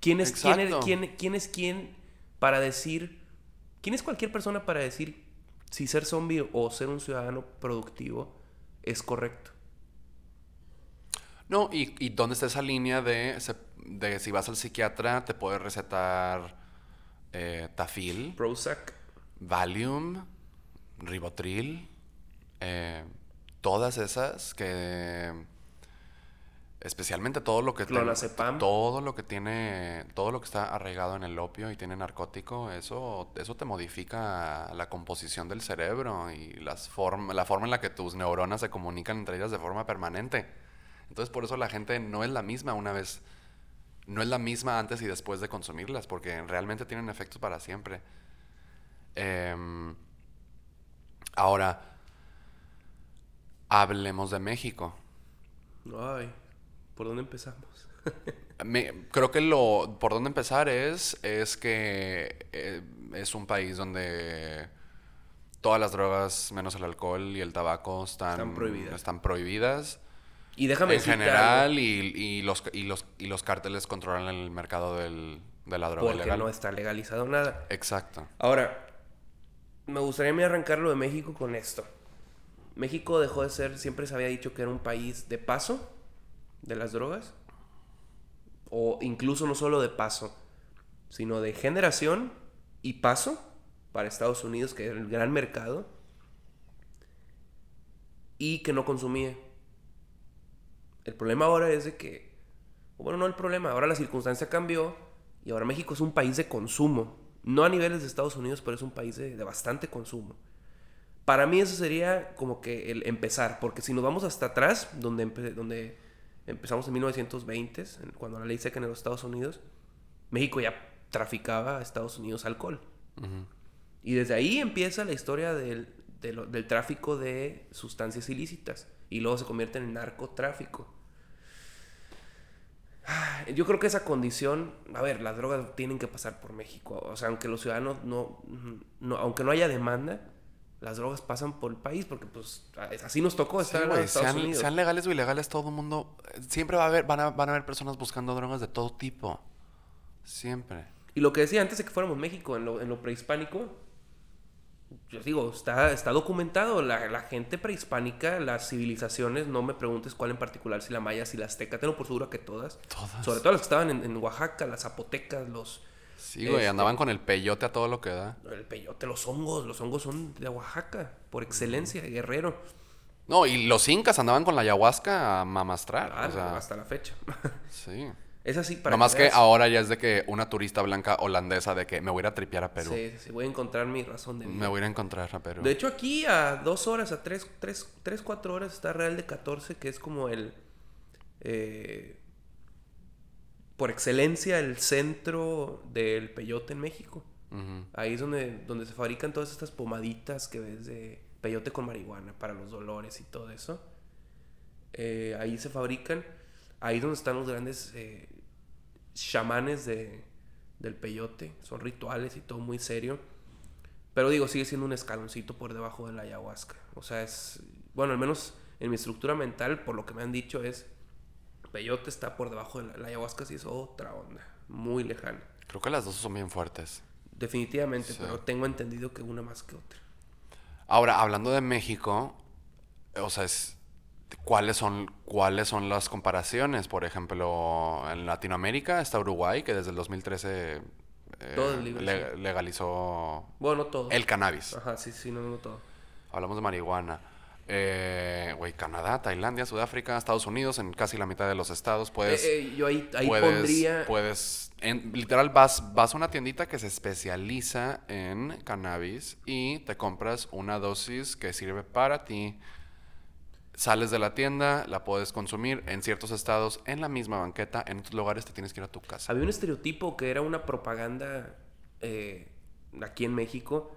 ¿Quién es quién, quién- quién es quién para decir... ¿Quién es cualquier persona para decir si ser zombie o ser un ciudadano productivo es correcto? no y, y dónde está esa línea de, de si vas al psiquiatra te puede recetar eh, tafil Prozac. Valium, Ribotril, eh, todas esas que Especialmente todo lo que Clonazepam. todo lo que tiene todo lo que está arraigado en el opio y tiene narcótico, eso eso te modifica la composición del cerebro y las form- la forma en la que tus neuronas se comunican entre ellas de forma permanente. Entonces, por eso la gente no es la misma una vez no es la misma antes y después de consumirlas porque realmente tienen efectos para siempre. Em, ahora hablemos de México. Ay, ¿por dónde empezamos? Me- creo que lo por dónde empezar es es que eh, es un país donde todas las drogas menos el alcohol y el tabaco están Están prohibidas. están prohibidas Y déjame en general y, y los y los y los cárteles controlan el mercado del, de la droga porque ilegal. no está legalizado nada. Exacto. Ahora, me gustaría a mí arrancar lo de México con esto. México dejó de ser, siempre se había dicho que era un país de paso de las drogas. O incluso no solo de paso, sino de generación y paso para Estados Unidos, que era el gran mercado. Y que no consumía. El problema ahora es de que, bueno, no el problema, ahora la circunstancia cambió y ahora México es un país de consumo. No a niveles de Estados Unidos, pero es un país de, de bastante consumo. Para mí eso sería como que el empezar, porque si nos vamos hasta atrás, donde, donde empezamos en 1920, en- cuando la ley seca en los Estados Unidos, México ya traficaba a Estados Unidos alcohol. Y desde ahí empieza la historia del, de lo- del tráfico de sustancias ilícitas. Y luego se convierte en narcotráfico. Yo creo que esa condición, a ver, las drogas tienen que pasar por México. O sea, aunque los ciudadanos no, no aunque no haya demanda, las drogas pasan por el país porque pues así nos tocó Sí, estar en los Estados sean, Unidos. sean legales o ilegales, todo el mundo. Siempre va a haber, van a, van a haber personas buscando drogas de todo tipo. Siempre. Y lo que decía antes de que fuéramos México, en lo, en lo prehispánico, yo digo, está, está documentado. La, la gente prehispánica, las civilizaciones, no me preguntes cuál en particular, si la maya, si la azteca, tengo por seguro que todas. Todas. Sobre todo las que estaban en, en Oaxaca, las zapotecas, los... Sí, güey, Este- andaban con el peyote a todo lo que da. El peyote, los hongos, los hongos son de Oaxaca, por excelencia, guerrero. No, y los incas andaban con la ayahuasca a mamastrar. Claro, o sea, hasta la fecha. sí. es así para Nomás que veas. ahora ya es de que una turista blanca holandesa de que me voy a ir a tripear a Perú. Sí, sí, voy a encontrar mi razón de vida. Me voy a encontrar a Perú. De hecho, aquí a dos horas, a tres, tres, tres, cuatro horas está Real de 14, que es como el. eh, por excelencia, el centro del peyote en México. Ahí es donde, donde se fabrican todas estas pomaditas que ves de peyote con marihuana para los dolores y todo eso. Eh, ahí se fabrican. Ahí es donde están los grandes eh, chamanes de, del peyote. Son rituales y todo muy serio. Pero digo, sigue siendo un escaloncito por debajo de la ayahuasca. O sea, es. Bueno, al menos en mi estructura mental, por lo que me han dicho, es. Peyote está por debajo de la, la ayahuasca, sí es otra onda. Muy lejana. Creo que las dos son bien fuertes. Definitivamente, Sí. pero tengo entendido que una más que otra. Ahora, hablando de México, o sea, es- ¿cuáles son, ¿cuáles son las comparaciones? Por ejemplo, en Latinoamérica está Uruguay, que desde el 2013 eh, Todo le- legalizó Bueno, no todo. el cannabis. Ajá, sí, sí, no, no todo. Hablamos de marihuana. Eh, Güey, Canadá, Tailandia, Sudáfrica, Estados Unidos, en casi la mitad de los estados puedes... Eh, eh, yo ahí, ahí puedes, pondría. puedes en- literal vas, vas a una tiendita que se especializa en cannabis y te compras una dosis que sirve para ti. Sales de la tienda, la puedes consumir en ciertos estados, en la misma banqueta, en otros lugares te tienes que ir a tu casa. Había un estereotipo que era una propaganda eh, aquí en México,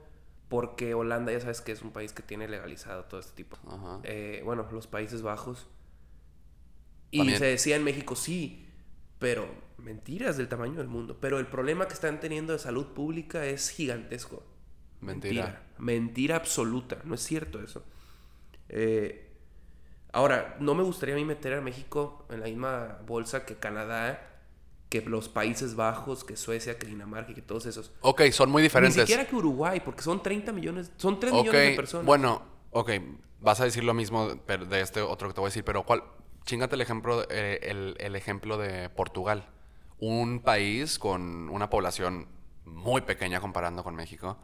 porque Holanda, ya sabes que es un país que tiene legalizado todo este tipo. Ajá. Eh, bueno, los Países Bajos. Y También. se decía en México, sí, pero mentiras del tamaño del mundo. Pero el problema que están teniendo de salud pública es gigantesco. Mentira. Mentira absoluta. No es cierto eso. Eh, ahora, no me gustaría a mí meter a México en la misma bolsa que Canadá, que los Países Bajos, que Suecia, que Dinamarca, que todos esos. Ok, son muy Ni diferentes. siquiera que Uruguay, porque son 30 millones, son 3 Ok, millones de personas. bueno, ok, vas a decir lo mismo de este otro que te voy a decir, pero ¿cuál? Chingate el ejemplo, eh, el, el ejemplo de Portugal. Un país con una población muy pequeña comparando con México,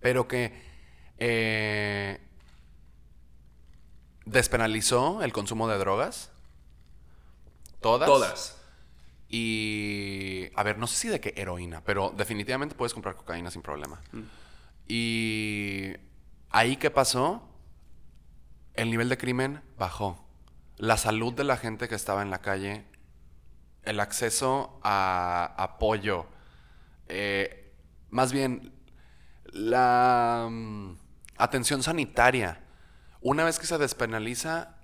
pero que eh, despenalizó el consumo de drogas Todas. Todas. Y. A ver, no sé si de qué heroína, pero definitivamente puedes comprar cocaína sin problema. Mm. Y. Ahí qué pasó? El nivel de crimen bajó. La salud de la gente que estaba en la calle, el acceso a apoyo, eh, más bien la mm, atención sanitaria. Una vez que se despenaliza,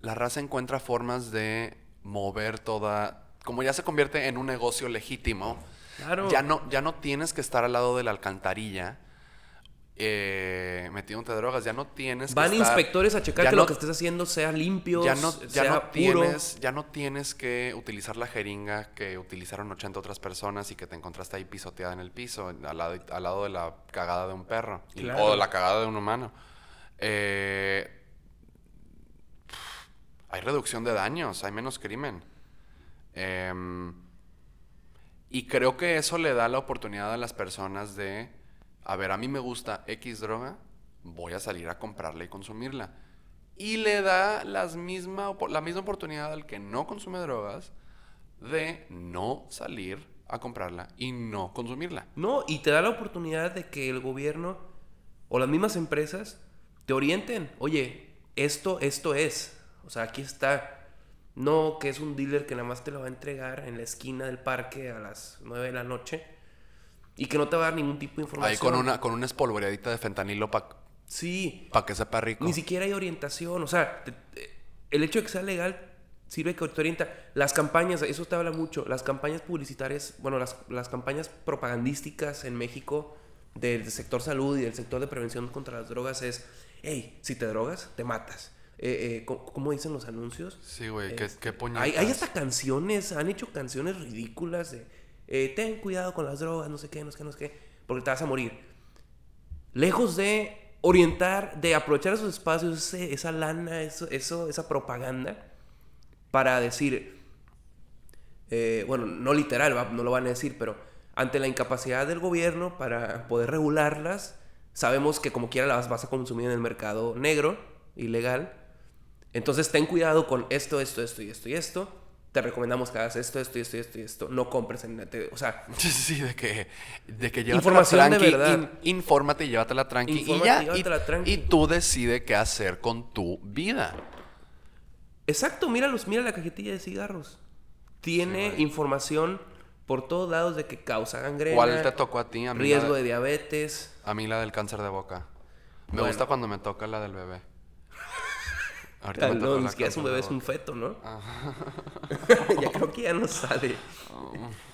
la raza encuentra formas de mover toda. Como ya se convierte en un negocio legítimo, Claro. ya no, ya no tienes que estar al lado de la alcantarilla eh, metiéndote drogas. Ya no tienes que Van estar- inspectores a checar que no- lo que estés haciendo sea limpio, ya no, ya, sea no puro. tienes, ya no tienes que utilizar la jeringa que utilizaron 80 otras personas y que te encontraste ahí pisoteada en el piso, al lado, al lado de la cagada de un perro y- Claro. o de la cagada de un humano. Eh, hay reducción de daños, hay menos crimen. Em, y creo que eso le da la oportunidad a las personas de, a ver, a mí me gusta X droga, voy a salir a comprarla y consumirla. Y le da las misma, la misma oportunidad al que no consume drogas de no salir a comprarla y no consumirla. No, y te da la oportunidad de que el gobierno o las mismas empresas te orienten. Oye, esto, esto es. O sea, aquí está. No que es un dealer que nada más te lo va a entregar en la esquina del parque a las 9 de la noche y que no te va a dar ningún tipo de información. Ahí con una, con una espolvoreadita de fentanilo para Sí, que sepa rico. ni siquiera hay orientación. O sea, te- te- el hecho de que sea legal sirve que te orienta. Las campañas, eso te habla mucho. Las campañas publicitarias, bueno, las, las campañas propagandísticas en México del sector salud y del sector de prevención contra las drogas es, hey, si te drogas, te matas. Eh, eh, ¿cómo, dicen los anuncios? Sí, güey, qué, qué puñetas. Hay, hay hasta canciones, han hecho canciones ridículas de eh, ten cuidado con las drogas, no sé qué, no sé qué, no sé qué, porque te vas a morir. Lejos de orientar, de aprovechar esos espacios, ese- esa lana, eso, eso, esa propaganda, para decir, eh, bueno, no literal, no lo van a decir, pero ante la incapacidad del gobierno para poder regularlas, sabemos que como quiera las vas a consumir en el mercado negro, ilegal. Entonces ten cuidado con esto, esto, esto y esto y esto. Te recomendamos que hagas esto, esto y esto y esto y esto. No compres en te- O sea, Sí, sí, de que, de que Información de tranqui, verdad. in- infórmate y llévatela tranqui. Infórmate y ya, llévatela y, tranqui. y tú decide qué hacer con tu vida. exacto, míralos, mira la cajetilla de cigarros. Tiene información por todos lados de que causa gangrena. ¿Cuál te tocó a ti? A mí, Riesgo la de de, diabetes. a mí la del cáncer de boca. Me Bueno. gusta cuando me toca la del bebé. Ahorita Ah, no, ni siquiera es un bebé, es un feto, ¿no? ya creo que ya no sale.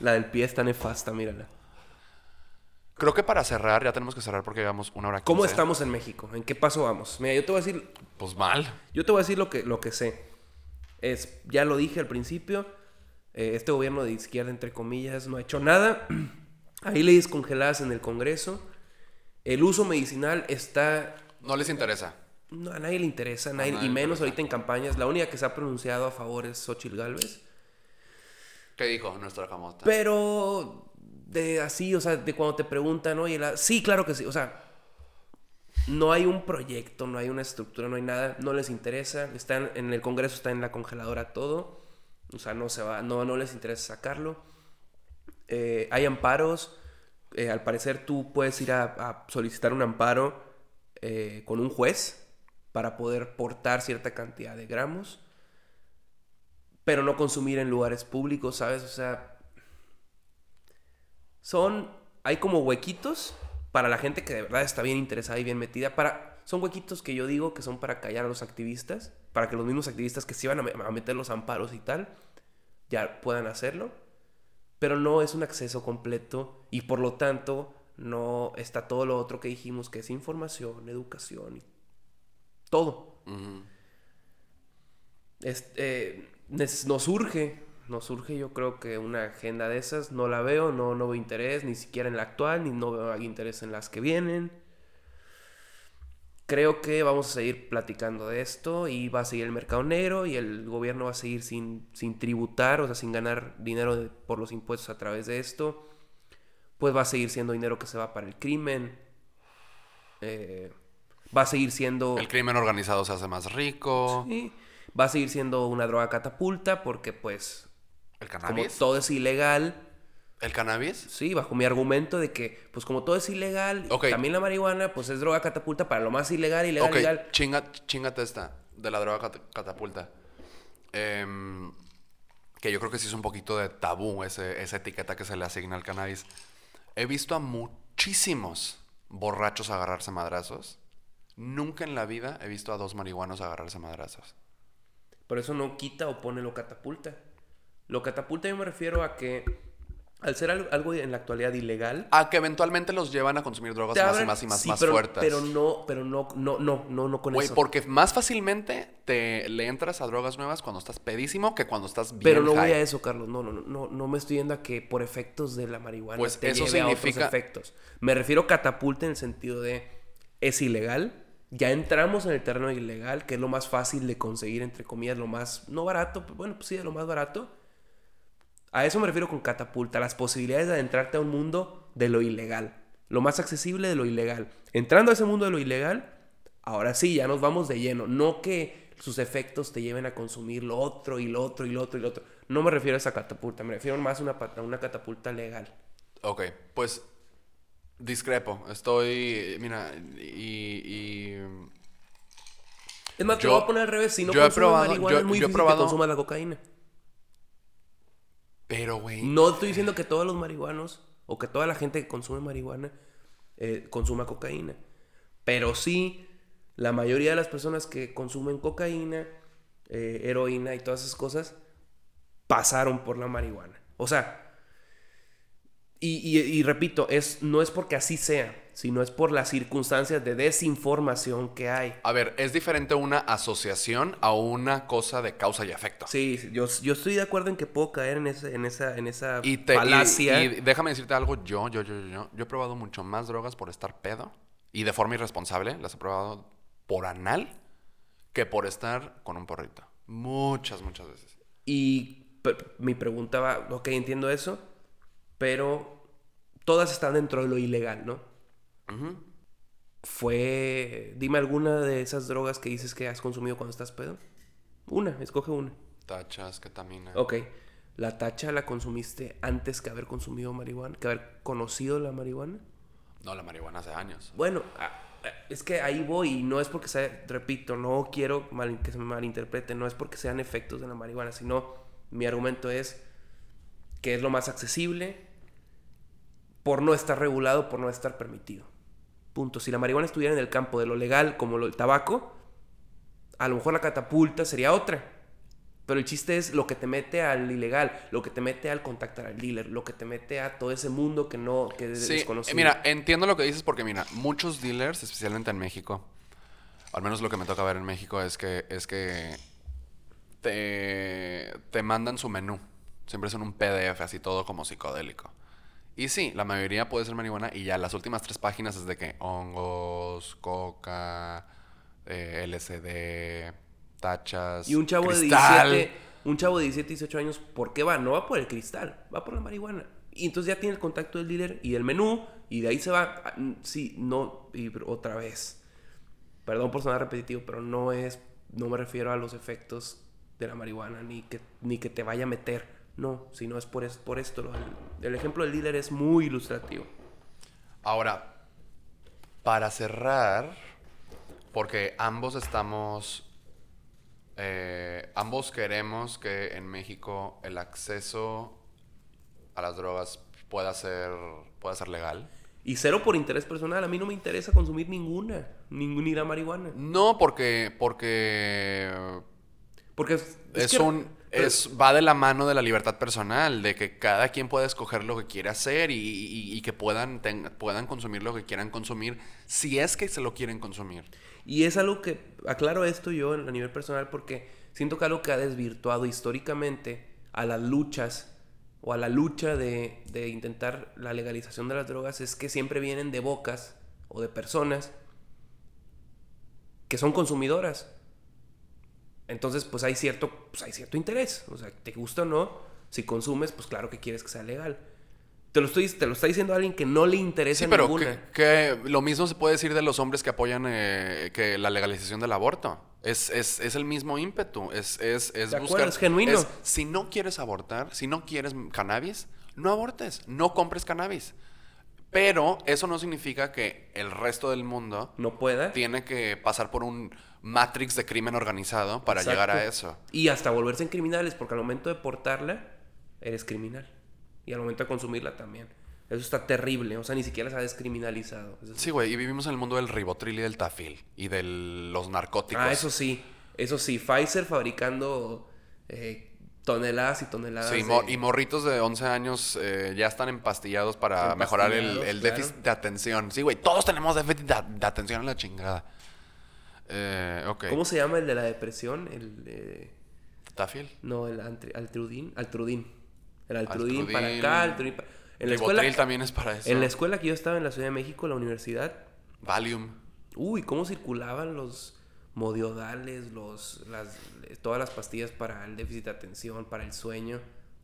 La del pie está nefasta, mírala. Creo que para cerrar, ya tenemos que cerrar porque llevamos una hora ¿Cómo 15. estamos en México? ¿En qué paso vamos? Mira, yo te voy a decir, Pues mal. yo te voy a decir lo que, lo que sé. Es, ya lo dije al principio, eh, este gobierno de izquierda, entre comillas, no ha hecho nada. Hay leyes congeladas en el Congreso. El uso medicinal está No les interesa. No, a nadie le interesa, a nadie- nadie y menos ahorita en campañas. La única que se ha pronunciado a favor es Xochitl Galvez. ¿Qué dijo nuestra jamota? Pero de así, o sea, de cuando te preguntan, oye, la... sí, claro que sí, o sea, no hay un proyecto, no hay una estructura, no hay nada, no les interesa, están en el Congreso está en la congeladora todo, o sea, no se va, no, no les interesa sacarlo. Eh, hay amparos, eh, al parecer tú puedes ir a, a solicitar un amparo eh, con un juez para poder portar cierta cantidad de gramos, pero no consumir en lugares públicos, ¿sabes? O sea, son, hay como huequitos para la gente que de verdad está bien interesada y bien metida, para, son huequitos que yo digo que son para callar a los activistas, para que los mismos activistas que se iban a, me- a meter los amparos y tal, ya puedan hacerlo, pero no es un acceso completo y por lo tanto no está todo lo otro que dijimos que es información, educación y todo. Este, nos surge, nos surge yo creo que una agenda de esas, no la veo, no, no veo interés ni siquiera en la actual, ni no veo interés en las que vienen. Creo que vamos a seguir platicando de esto y va a seguir el mercado negro y el gobierno va a seguir sin, sin tributar, o sea, sin ganar dinero de- por los impuestos a través de esto. Pues va a seguir siendo dinero que se va para el crimen. Eh, va a seguir siendo... El crimen organizado se hace más rico. Sí. Va a seguir siendo una droga catapulta porque pues ¿El como cannabis? todo es ilegal, ¿El cannabis? sí, bajo mi argumento de que pues como todo es ilegal, Ok. también la marihuana pues es droga catapulta para lo más ilegal, ilegal, Ok, ilegal. chinga, chingate esta, de la droga cat- catapulta. Em, que yo creo que sí es un poquito de tabú ese- esa etiqueta que se le asigna al cannabis. He visto a muchísimos borrachos agarrarse madrazos. Nunca en la vida he visto a dos marihuanos agarrarse madrazos. Pero eso no quita o pone lo catapulta. Lo catapulta yo me refiero a que al ser algo, algo en la actualidad ilegal, A que eventualmente los llevan a consumir drogas más y más y más, sí, más pero, fuertes. Pero no, pero no, no, no, no, no con Güey, eso. porque más fácilmente te le entras a drogas nuevas cuando estás pedísimo que cuando estás bien Pero no voy a eso, Carlos. No, no, no, no, no me estoy yendo a que por efectos de la marihuana Pues te eso lleve a significa- otros efectos. Me refiero a catapulta en el sentido de es ilegal. Ya entramos en el terreno ilegal, que es lo más fácil de conseguir, entre comillas, lo más, no barato, pero bueno, pues sí, lo más barato. A eso me refiero con catapulta, las posibilidades de adentrarte a un mundo de lo ilegal, lo más accesible de lo ilegal. Entrando a ese mundo de lo ilegal, ahora sí, ya nos vamos de lleno. No que sus efectos te lleven a consumir lo otro y lo otro y lo otro y lo otro. No me refiero a esa catapulta, me refiero más una, a una catapulta legal. Ok, pues discrepo. Estoy, mira, y... y- Es más, te Yo- lo voy a poner al revés. Si no yo he consumes probado- marihuana, yo- es muy yo difícil probado- que consumas la cocaína. Pero, güey... No estoy diciendo que todos los marihuanos o que toda la gente que consume marihuana eh, consuma cocaína. Pero sí, la mayoría de las personas que consumen cocaína, eh, heroína y todas esas cosas pasaron por la marihuana. O sea, y, y- y repito, es, no es porque así sea, sino es por las circunstancias de desinformación que hay. A ver, es diferente una asociación a una cosa de causa y efecto. Sí, yo, yo estoy de acuerdo en que puedo caer en, ese, en esa, en esa Y, te, y- falacia. y déjame decirte algo, yo, yo, yo, yo, yo, yo he probado mucho más drogas por estar pedo y de forma irresponsable, las he probado por anal que por estar con un porrito. Muchas, muchas veces. Y mi pregunta va, ok, entiendo eso, pero todas están dentro de lo ilegal, ¿no? Fue, dime alguna de esas drogas que dices que has consumido cuando estás pedo. Una, escoge una. Tachas, ketamina. Ok, ¿la tacha la consumiste antes que haber consumido marihuana? ¿Que haber conocido la marihuana? No, la marihuana hace años. Bueno, a- a- es que ahí voy y no es porque sea, repito, no quiero mal- que se me malinterprete, no es porque sean efectos de la marihuana, sino mi argumento es que es lo más accesible por no estar regulado, por no estar permitido. Punto. Si la marihuana estuviera en el campo de lo legal, como lo- el tabaco, a lo mejor la catapulta sería otra. Pero el chiste es lo que te mete al ilegal, lo que te mete al contactar al dealer, lo que te mete a todo ese mundo que no, que Sí, desconocido. eh, mira, entiendo lo que dices porque, mira, muchos dealers, especialmente en México, al menos lo que me toca ver en México es que, es que te, te mandan su menú. Siempre son un PDF, así todo como psicodélico. Y sí, la mayoría puede ser marihuana y ya las últimas tres páginas es de que hongos, coca, eh, LSD, tachas, Y un chavo cristal. de 17, un chavo de 17, 18 años, ¿por qué va? No va por el cristal, va por la marihuana. Y entonces ya tiene el contacto del líder y el menú, y de ahí se va. Ah, Sí, no, y otra vez. Perdón por sonar repetitivo, pero no es, no me refiero a los efectos de la marihuana, ni que, ni que te vaya a meter. No, sino es por, es, por esto. el, ejemplo del líder es muy ilustrativo. Ahora, para cerrar, porque ambos estamos, eh, ambos queremos que en México el acceso a las drogas pueda ser, pueda ser legal. Y cero por interés personal. A mí no me interesa consumir ninguna, ni la marihuana. No porque, porque Porque es, es, que- un, es, va de la mano de la libertad personal, de que cada quien pueda escoger lo que quiere hacer y, y- y que puedan, ten- puedan consumir lo que quieran consumir, si es que se lo quieren consumir. Y es algo que, aclaro esto yo a nivel personal porque siento que algo que ha desvirtuado históricamente a las luchas o a la lucha de, de intentar la legalización de las drogas es que siempre vienen de bocas o de personas que son consumidoras. Entonces, pues hay cierto, pues hay cierto interés. O sea, te gusta o no, si consumes, pues claro que quieres que sea legal. Te lo, estoy, te lo está diciendo alguien que no le interesa Sí, pero ninguna. que, que lo mismo se puede decir de los hombres que apoyan eh, que la legalización del aborto. Es, es, es el mismo ímpetu. Es, es, es De acuerdo, buscar. es genuino. si no quieres abortar, si no quieres cannabis, no abortes, no compres cannabis. Pero eso no significa que el resto del mundo No pueda. tiene que pasar por un matrix de crimen organizado para Exacto. llegar a eso. Y hasta volverse en criminales, porque al momento de portarla, eres criminal. Y al momento de consumirla también. Eso está terrible. O sea, ni siquiera se ha descriminalizado. Eso- Sí, güey, y vivimos en el mundo del ribotril y del tafil y de los narcóticos. Ah, eso sí. Eso sí. Pfizer fabricando eh, toneladas y toneladas. Sí, de- mo- y morritos de 11 años eh, ya están empastillados para mejorar el, Empastillados, el claro. déficit de atención. Sí, güey, todos tenemos déficit de, de atención a la chingada. Eh. ¿Cómo se llama el de la depresión? El de... ¿Tafil? No, el altrudín. Altrudín. El altrudín, Altrudín. para acá, altrudín para... En la también es para eso. En la escuela que yo estaba en la Ciudad de México, la universidad, Valium. Uy, cómo circulaban los modiodales, los, las, todas las pastillas para el déficit de atención, para el sueño.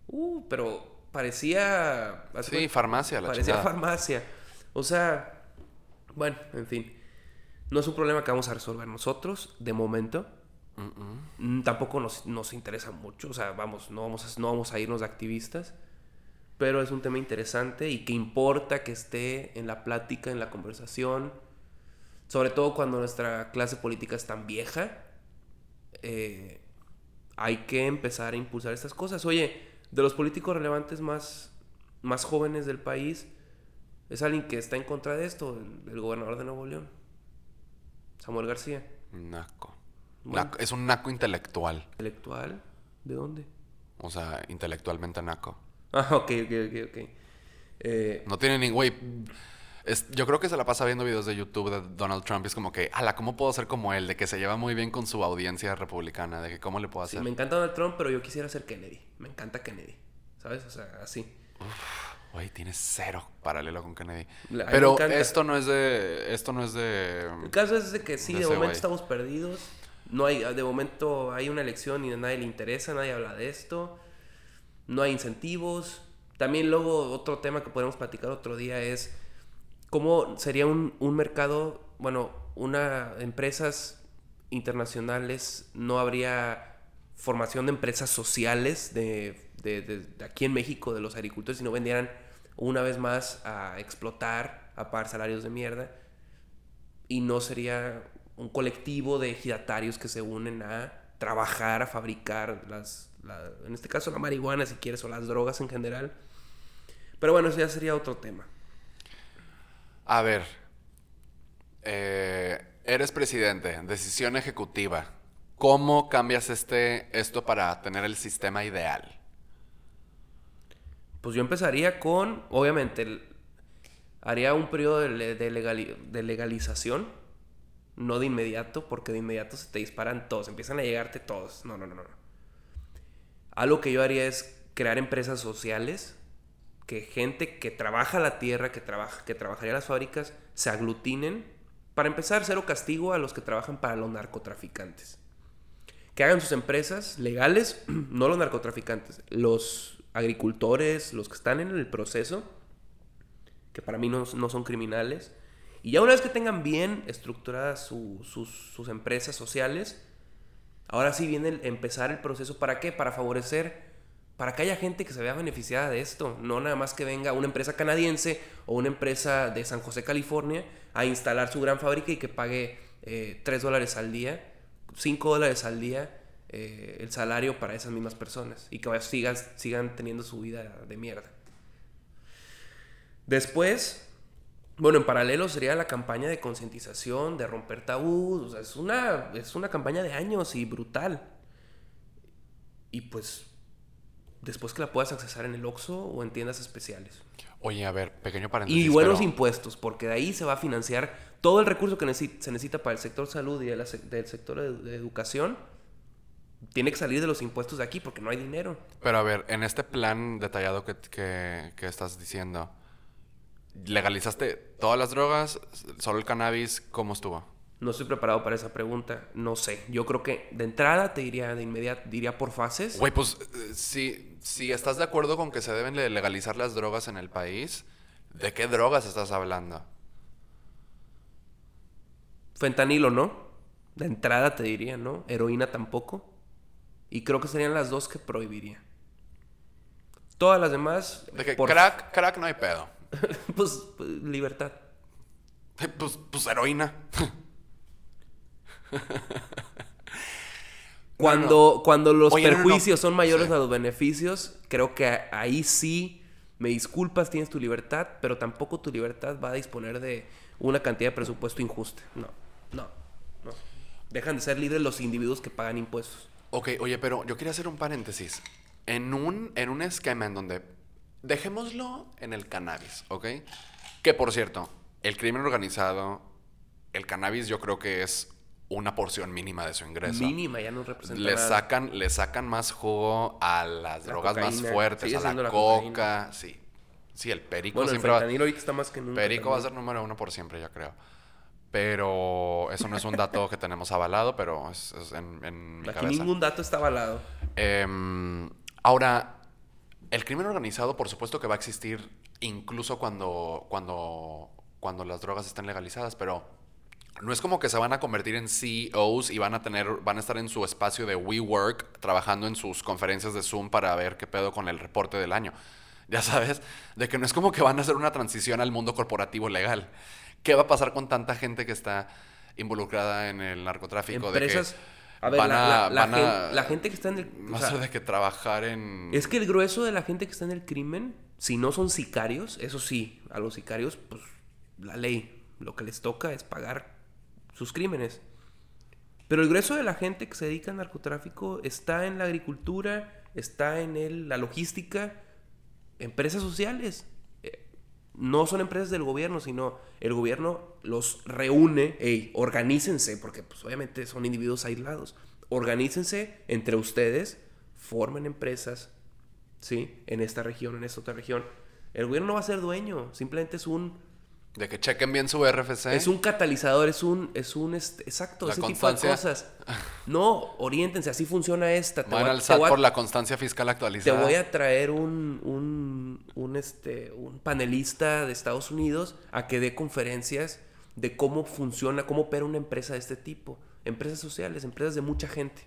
Uh, pero parecía... Sí, cuenta- farmacia, la Parecía chingada. farmacia. O sea, bueno, en fin. No es un problema que vamos a resolver nosotros, de momento. Mm, Tampoco nos, nos interesa mucho. O sea, vamos, no vamos, a, no vamos a irnos de activistas. Pero es un tema interesante y que importa que esté en la plática, en la conversación. Sobre todo cuando nuestra clase política es tan vieja. eh, hay que empezar a impulsar estas cosas. Oye, de los políticos relevantes más, más jóvenes del país, es alguien que está en contra de esto, el, el gobernador de Nuevo León, Samuel García. Naco. Bueno. Naco- Es un naco intelectual. ¿Intelectual? ¿De dónde? O sea, intelectualmente naco. Ah, ok, ok, ok, ok. Eh, No tiene ni, güey. es- yo creo que se la pasa viendo videos de YouTube de Donald Trump. y es como que, ala, ¿cómo puedo ser como él? De que se lleva muy bien con su audiencia republicana. De que, ¿cómo le puedo sí, hacer? me encanta Donald Trump, pero yo quisiera ser Kennedy. Me encanta Kennedy. ¿Sabes? O sea, así. Güey, tienes cero paralelo con Kennedy. La- Pero esto no es de. Esto no es de. El caso es de que sí, De momento estamos perdidos. No hay, de momento hay una elección y a nadie le interesa, nadie habla de esto. No hay incentivos. También luego otro tema que podemos platicar otro día es cómo sería un, un mercado, bueno, una empresas internacionales, no habría formación de empresas sociales de, de- de- de aquí en México, de los agricultores, si no vendieran una vez más a explotar, a pagar salarios de mierda y no sería un colectivo de ejidatarios que se unen a trabajar, a fabricar las, la- en este caso la marihuana si quieres o las drogas en general. Pero bueno, eso ya sería otro tema. A ver. eh, eres presidente, decisión ejecutiva. ¿Cómo cambias este, esto para tener el sistema ideal? Pues yo empezaría con, obviamente, haría un periodo de legalización, no de inmediato, porque de inmediato se te disparan todos, empiezan a llegarte todos. No, no, no, no. Algo que yo haría es crear empresas sociales, que gente que trabaja la tierra, que, trabaja, que trabajaría las fábricas, se aglutinen. Para empezar, cero castigo a los que trabajan para los narcotraficantes. Que hagan sus empresas legales, no los narcotraficantes, los agricultores, los que están en el proceso, que para mí no, no son criminales. Y ya una vez que tengan bien estructuradas su- sus, sus empresas sociales, ahora sí viene el empezar el proceso. ¿Para qué? Para favorecer, para que haya gente que se vea beneficiada de esto. No nada más que venga una empresa canadiense o una empresa de San José, California, a instalar su gran fábrica y que pague eh, 3 dólares al día, 5 dólares al día eh, el salario para esas mismas personas y que sigan, sigan teniendo su vida de mierda. Después, bueno, en paralelo sería la campaña de concientización, de romper tabús. O sea, es una, es una campaña de años y brutal. Y pues, después que la puedas accesar en el Oxxo o en tiendas especiales. Oye, a ver, pequeño paréntesis. Y buenos pero- impuestos, porque de ahí se va a financiar todo el recurso que se necesita para el sector salud y de la del sector de, de educación. Tiene que salir de los impuestos de aquí porque no hay dinero. Pero a ver, en este plan detallado que, que- que estás diciendo, ¿legalizaste todas las drogas? ¿Solo el cannabis? ¿Cómo estuvo? No estoy preparado para esa pregunta. No sé. Yo creo que de entrada te diría de inmediato, diría por fases. Güey, pues eh, si, si estás de acuerdo con que se deben de legalizar las drogas en el país, ¿de qué drogas estás hablando? Fentanilo, ¿no? De entrada te diría, ¿no? Heroína tampoco. Y creo que serían las dos que prohibiría. Todas las demás. De que por- crack, crack no hay pedo. pues, pues, libertad. Eh, Pues, pues heroína. Cuando, cuando los Oye, no, perjuicios son mayores Sí. a los beneficios, creo que ahí sí me disculpas, tienes tu libertad, pero tampoco tu libertad va a disponer de una cantidad de presupuesto injusta. No, no, no. Dejan de ser libres los individuos que pagan impuestos. Ok, oye, pero yo quería hacer un paréntesis. En un, en un esquema en donde... Dejémoslo en el cannabis, ¿ok? Que por cierto, el crimen organizado, el cannabis yo creo que es una porción mínima de su ingreso. Mínima, ya no representa le nada. sacan, le sacan más jugo a las La drogas más fuertes, sigue a la, la coca, cocaína. sí. Sí, el perico Bueno, el siempre va, fentanilo ahorita está más que nunca. perico va a ser número uno por siempre, yo creo. Pero eso no es un dato que tenemos avalado, pero es, es en, en mi Aquí cabeza. ningún dato está avalado. Em, ahora, el crimen organizado, por supuesto que va a existir incluso cuando, cuando, cuando las drogas estén legalizadas, pero no es como que se van a convertir en CEOs y van a tener, van a estar en su espacio de WeWork trabajando en sus conferencias de Zoom para ver qué pedo con el reporte del año. Ya sabes, de que no es como que van a hacer una transición al mundo corporativo legal. ¿Qué va a pasar con tanta gente que está involucrada en el narcotráfico? De que Empresas. A ver, van la, a- la- la van a- gen- la gente que está en el. o sea, sé de que trabajar en... Es que el grueso de la gente que está en el crimen, si no son sicarios, eso sí, a los sicarios, pues la ley, lo que les toca es pagar sus crímenes. Pero el grueso de la gente que se dedica al narcotráfico está en la agricultura, está en el- la logística, empresas sociales. No son empresas del gobierno, sino el gobierno los reúne, ey, organícense, porque pues obviamente son individuos aislados. Organícense entre ustedes, formen empresas, ¿sí? En esta región, en esta otra región. El gobierno no va a ser dueño, simplemente es un De que chequen bien su RFC. es un catalizador, es un, es un, exacto, La ese tipo de cosas. No, oriéntense, así funciona esta. Te Van voy al te SAT voy a- por la constancia fiscal te actualizada. voy a traer un, un, un, este, un panelista de Estados Unidos a que dé conferencias de cómo funciona, cómo opera una empresa de este tipo. Empresas sociales, empresas de mucha gente,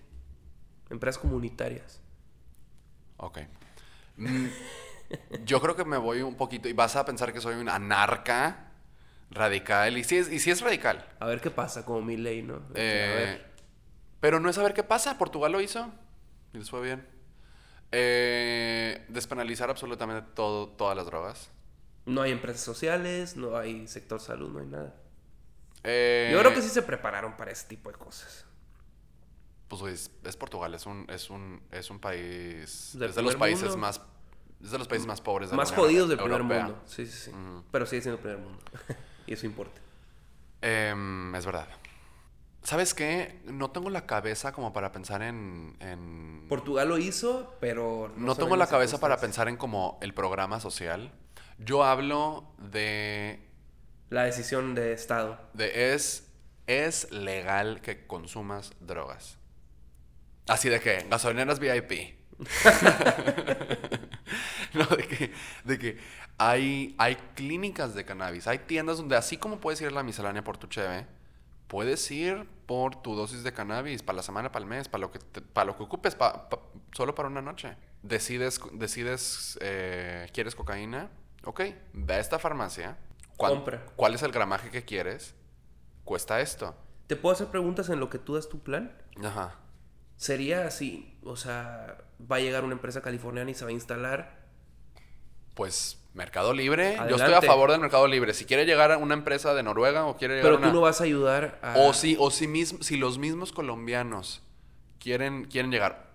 empresas comunitarias. Ok. Mm, yo creo que me voy un poquito... Y vas a pensar que soy un anarca radical. Y sí es, y es radical. A ver qué pasa, como mi ley, ¿no? Que, Eh, a ver, pero no es saber qué pasa. Portugal lo hizo. Y les fue bien. Eh, despenalizar absolutamente todo, todas las drogas. no hay empresas sociales, no hay sector salud, no hay nada. Eh, Yo creo que sí se prepararon para ese tipo de cosas. Pues es, es Portugal, es un, es un, es un país. ¿Del es de los países mundo? más. Es de los países más pobres de Más la jodidos del Europea. primer mundo. Sí, sí, sí. Pero sigue siendo el primer mundo. y eso importa. Em, es verdad. ¿Sabes qué? No tengo la cabeza como para pensar en. en- Portugal lo hizo, pero... no son tengo en la cabeza para pensar en como el programa social. Yo hablo de. La decisión de Estado. de es. Es legal que consumas drogas. Así de que, gasolineras VIP. no, de que, de que hay, hay clínicas de cannabis, hay tiendas donde así como puedes ir a la miscelánea por tu cheve, puedes ir por tu dosis de cannabis para la semana, para el mes, para lo que, te- para lo que ocupes, solo para una noche. Decides, decides, eh, ¿quieres cocaína? Ok, ve a esta farmacia. ¿Cuál, Compra. ¿Cuál es el gramaje que quieres? Cuesta esto. ¿Te puedo hacer preguntas en lo que tú das tu plan? Ajá. Sería así, o sea, va a llegar una empresa californiana y se va a instalar. Pues Mercado Libre, yo estoy a favor del Mercado Libre. Si quiere llegar a una empresa de Noruega o quiere llegar Pero a una... tú no vas a ayudar a... O si, o si, mismo, si los mismos colombianos quieren, quieren llegar,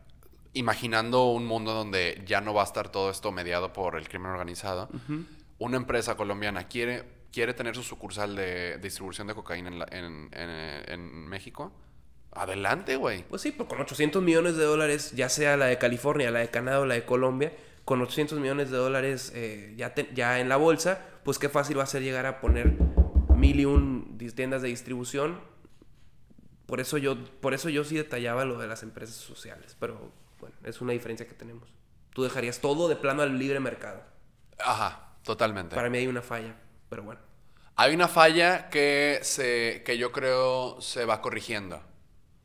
imaginando un mundo donde ya no va a estar todo esto mediado por el crimen organizado, una empresa colombiana quiere, quiere tener su sucursal de distribución de cocaína en, la- en- en- en México, adelante, güey. Pues sí, pues con 800 millones de dólares, ya sea la de California, la de Canadá o la de Colombia, con 800 millones de dólares eh, ya, te- ya en la bolsa, pues qué fácil va a ser llegar a poner mil y un tiendas de distribución Por eso yo, por eso yo sí detallaba lo de las empresas sociales. Pero bueno, es una diferencia que tenemos. Tú dejarías todo de plano al libre mercado. Ajá, totalmente. Para mí hay una falla, pero bueno. Hay una falla que, se, que yo creo se va corrigiendo.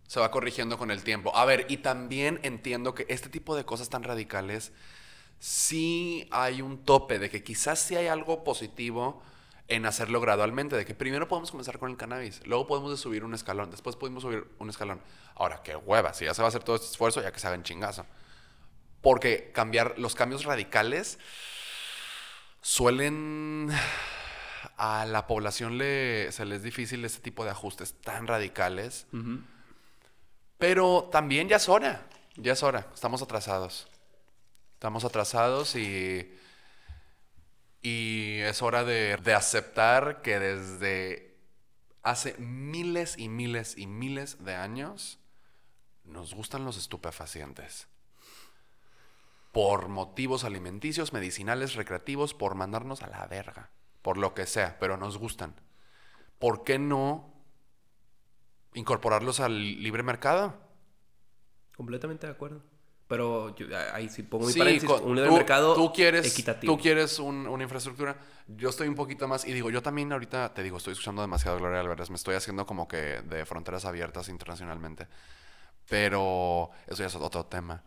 Se va corrigiendo con el tiempo. A ver, y también entiendo que este tipo de cosas tan radicales, sí hay un tope de que quizás sí hay algo positivo en hacerlo gradualmente, de que primero podemos comenzar con el cannabis, luego podemos subir un escalón, después podemos subir un escalón. Ahora, qué hueva, si ya se va a hacer todo este esfuerzo, ya que se hagan chingazo. Porque cambiar los cambios radicales suelen a la población le, se les es difícil ese tipo de ajustes tan radicales. Pero también ya es hora, ya es hora, estamos atrasados. Estamos atrasados y, y es hora de, de aceptar que desde hace miles y miles y miles de años nos gustan los estupefacientes. Por motivos alimenticios, medicinales, recreativos, por mandarnos a la verga por lo que sea, pero nos gustan. ¿Por qué no incorporarlos al libre mercado? Completamente de acuerdo. Pero ahí sí pongo mi paréntesis, un libre mercado tú quieres, equitativo. Tú quieres una infraestructura. Yo estoy un poquito más, y digo, yo también ahorita, te digo, estoy escuchando demasiado Gloria Alvarez. Me estoy haciendo como que de fronteras abiertas internacionalmente. Pero eso ya es otro tema.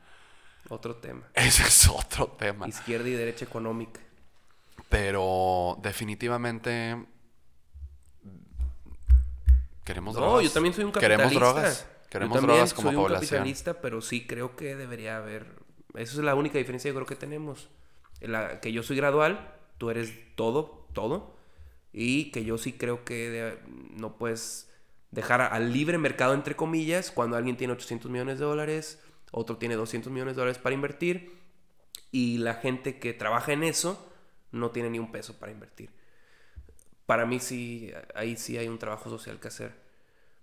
Otro tema. Ese es otro tema. Izquierda y derecha económica. Pero definitivamente queremos drogas. No, yo también soy un capitalista. Queremos drogas. Queremos drogas como soy un capitalista, pero sí creo que debería haber. Esa es la única diferencia que creo que tenemos. La, que yo soy gradual, tú eres todo, todo. Y que yo sí creo que no puedes dejar al libre mercado, entre comillas, cuando alguien tiene 800 millones de dólares, otro tiene 200 millones de dólares para invertir. Y la gente que trabaja en eso no tiene ni un peso para invertir. Para mí sí, ahí sí hay un trabajo social que hacer.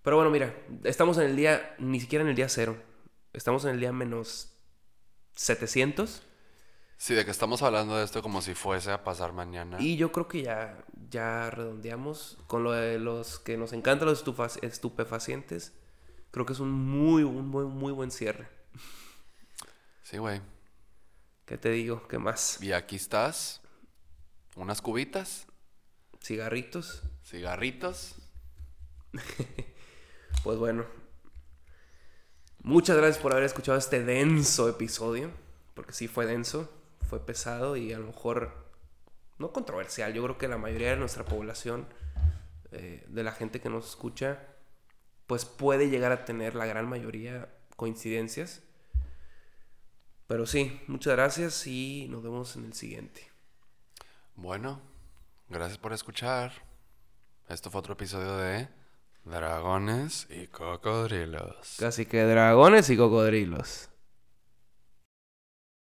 Pero bueno, mira, estamos en el día, ni siquiera en el día cero. Estamos en el día menos 700. Sí, de que estamos hablando de esto como si fuese a pasar mañana. Y yo creo que ya, ya redondeamos con lo de los que nos encantan los estupefacientes. Creo que es un muy, un muy, muy buen cierre. Sí, güey. ¿Qué te digo? ¿Qué más? Y aquí estás unas cubitas. Cigarritos. Cigarritos. pues bueno. Muchas gracias por haber escuchado este denso episodio. Porque sí fue denso, fue pesado y a lo mejor no controversial. Yo creo que la mayoría de nuestra población, eh, de la gente que nos escucha, pues puede llegar a tener la gran mayoría coincidencias. Pero sí, muchas gracias y nos vemos en el siguiente. Bueno, gracias por escuchar. Esto fue otro episodio de Dragones y Cocodrilos. Casi que dragones y cocodrilos.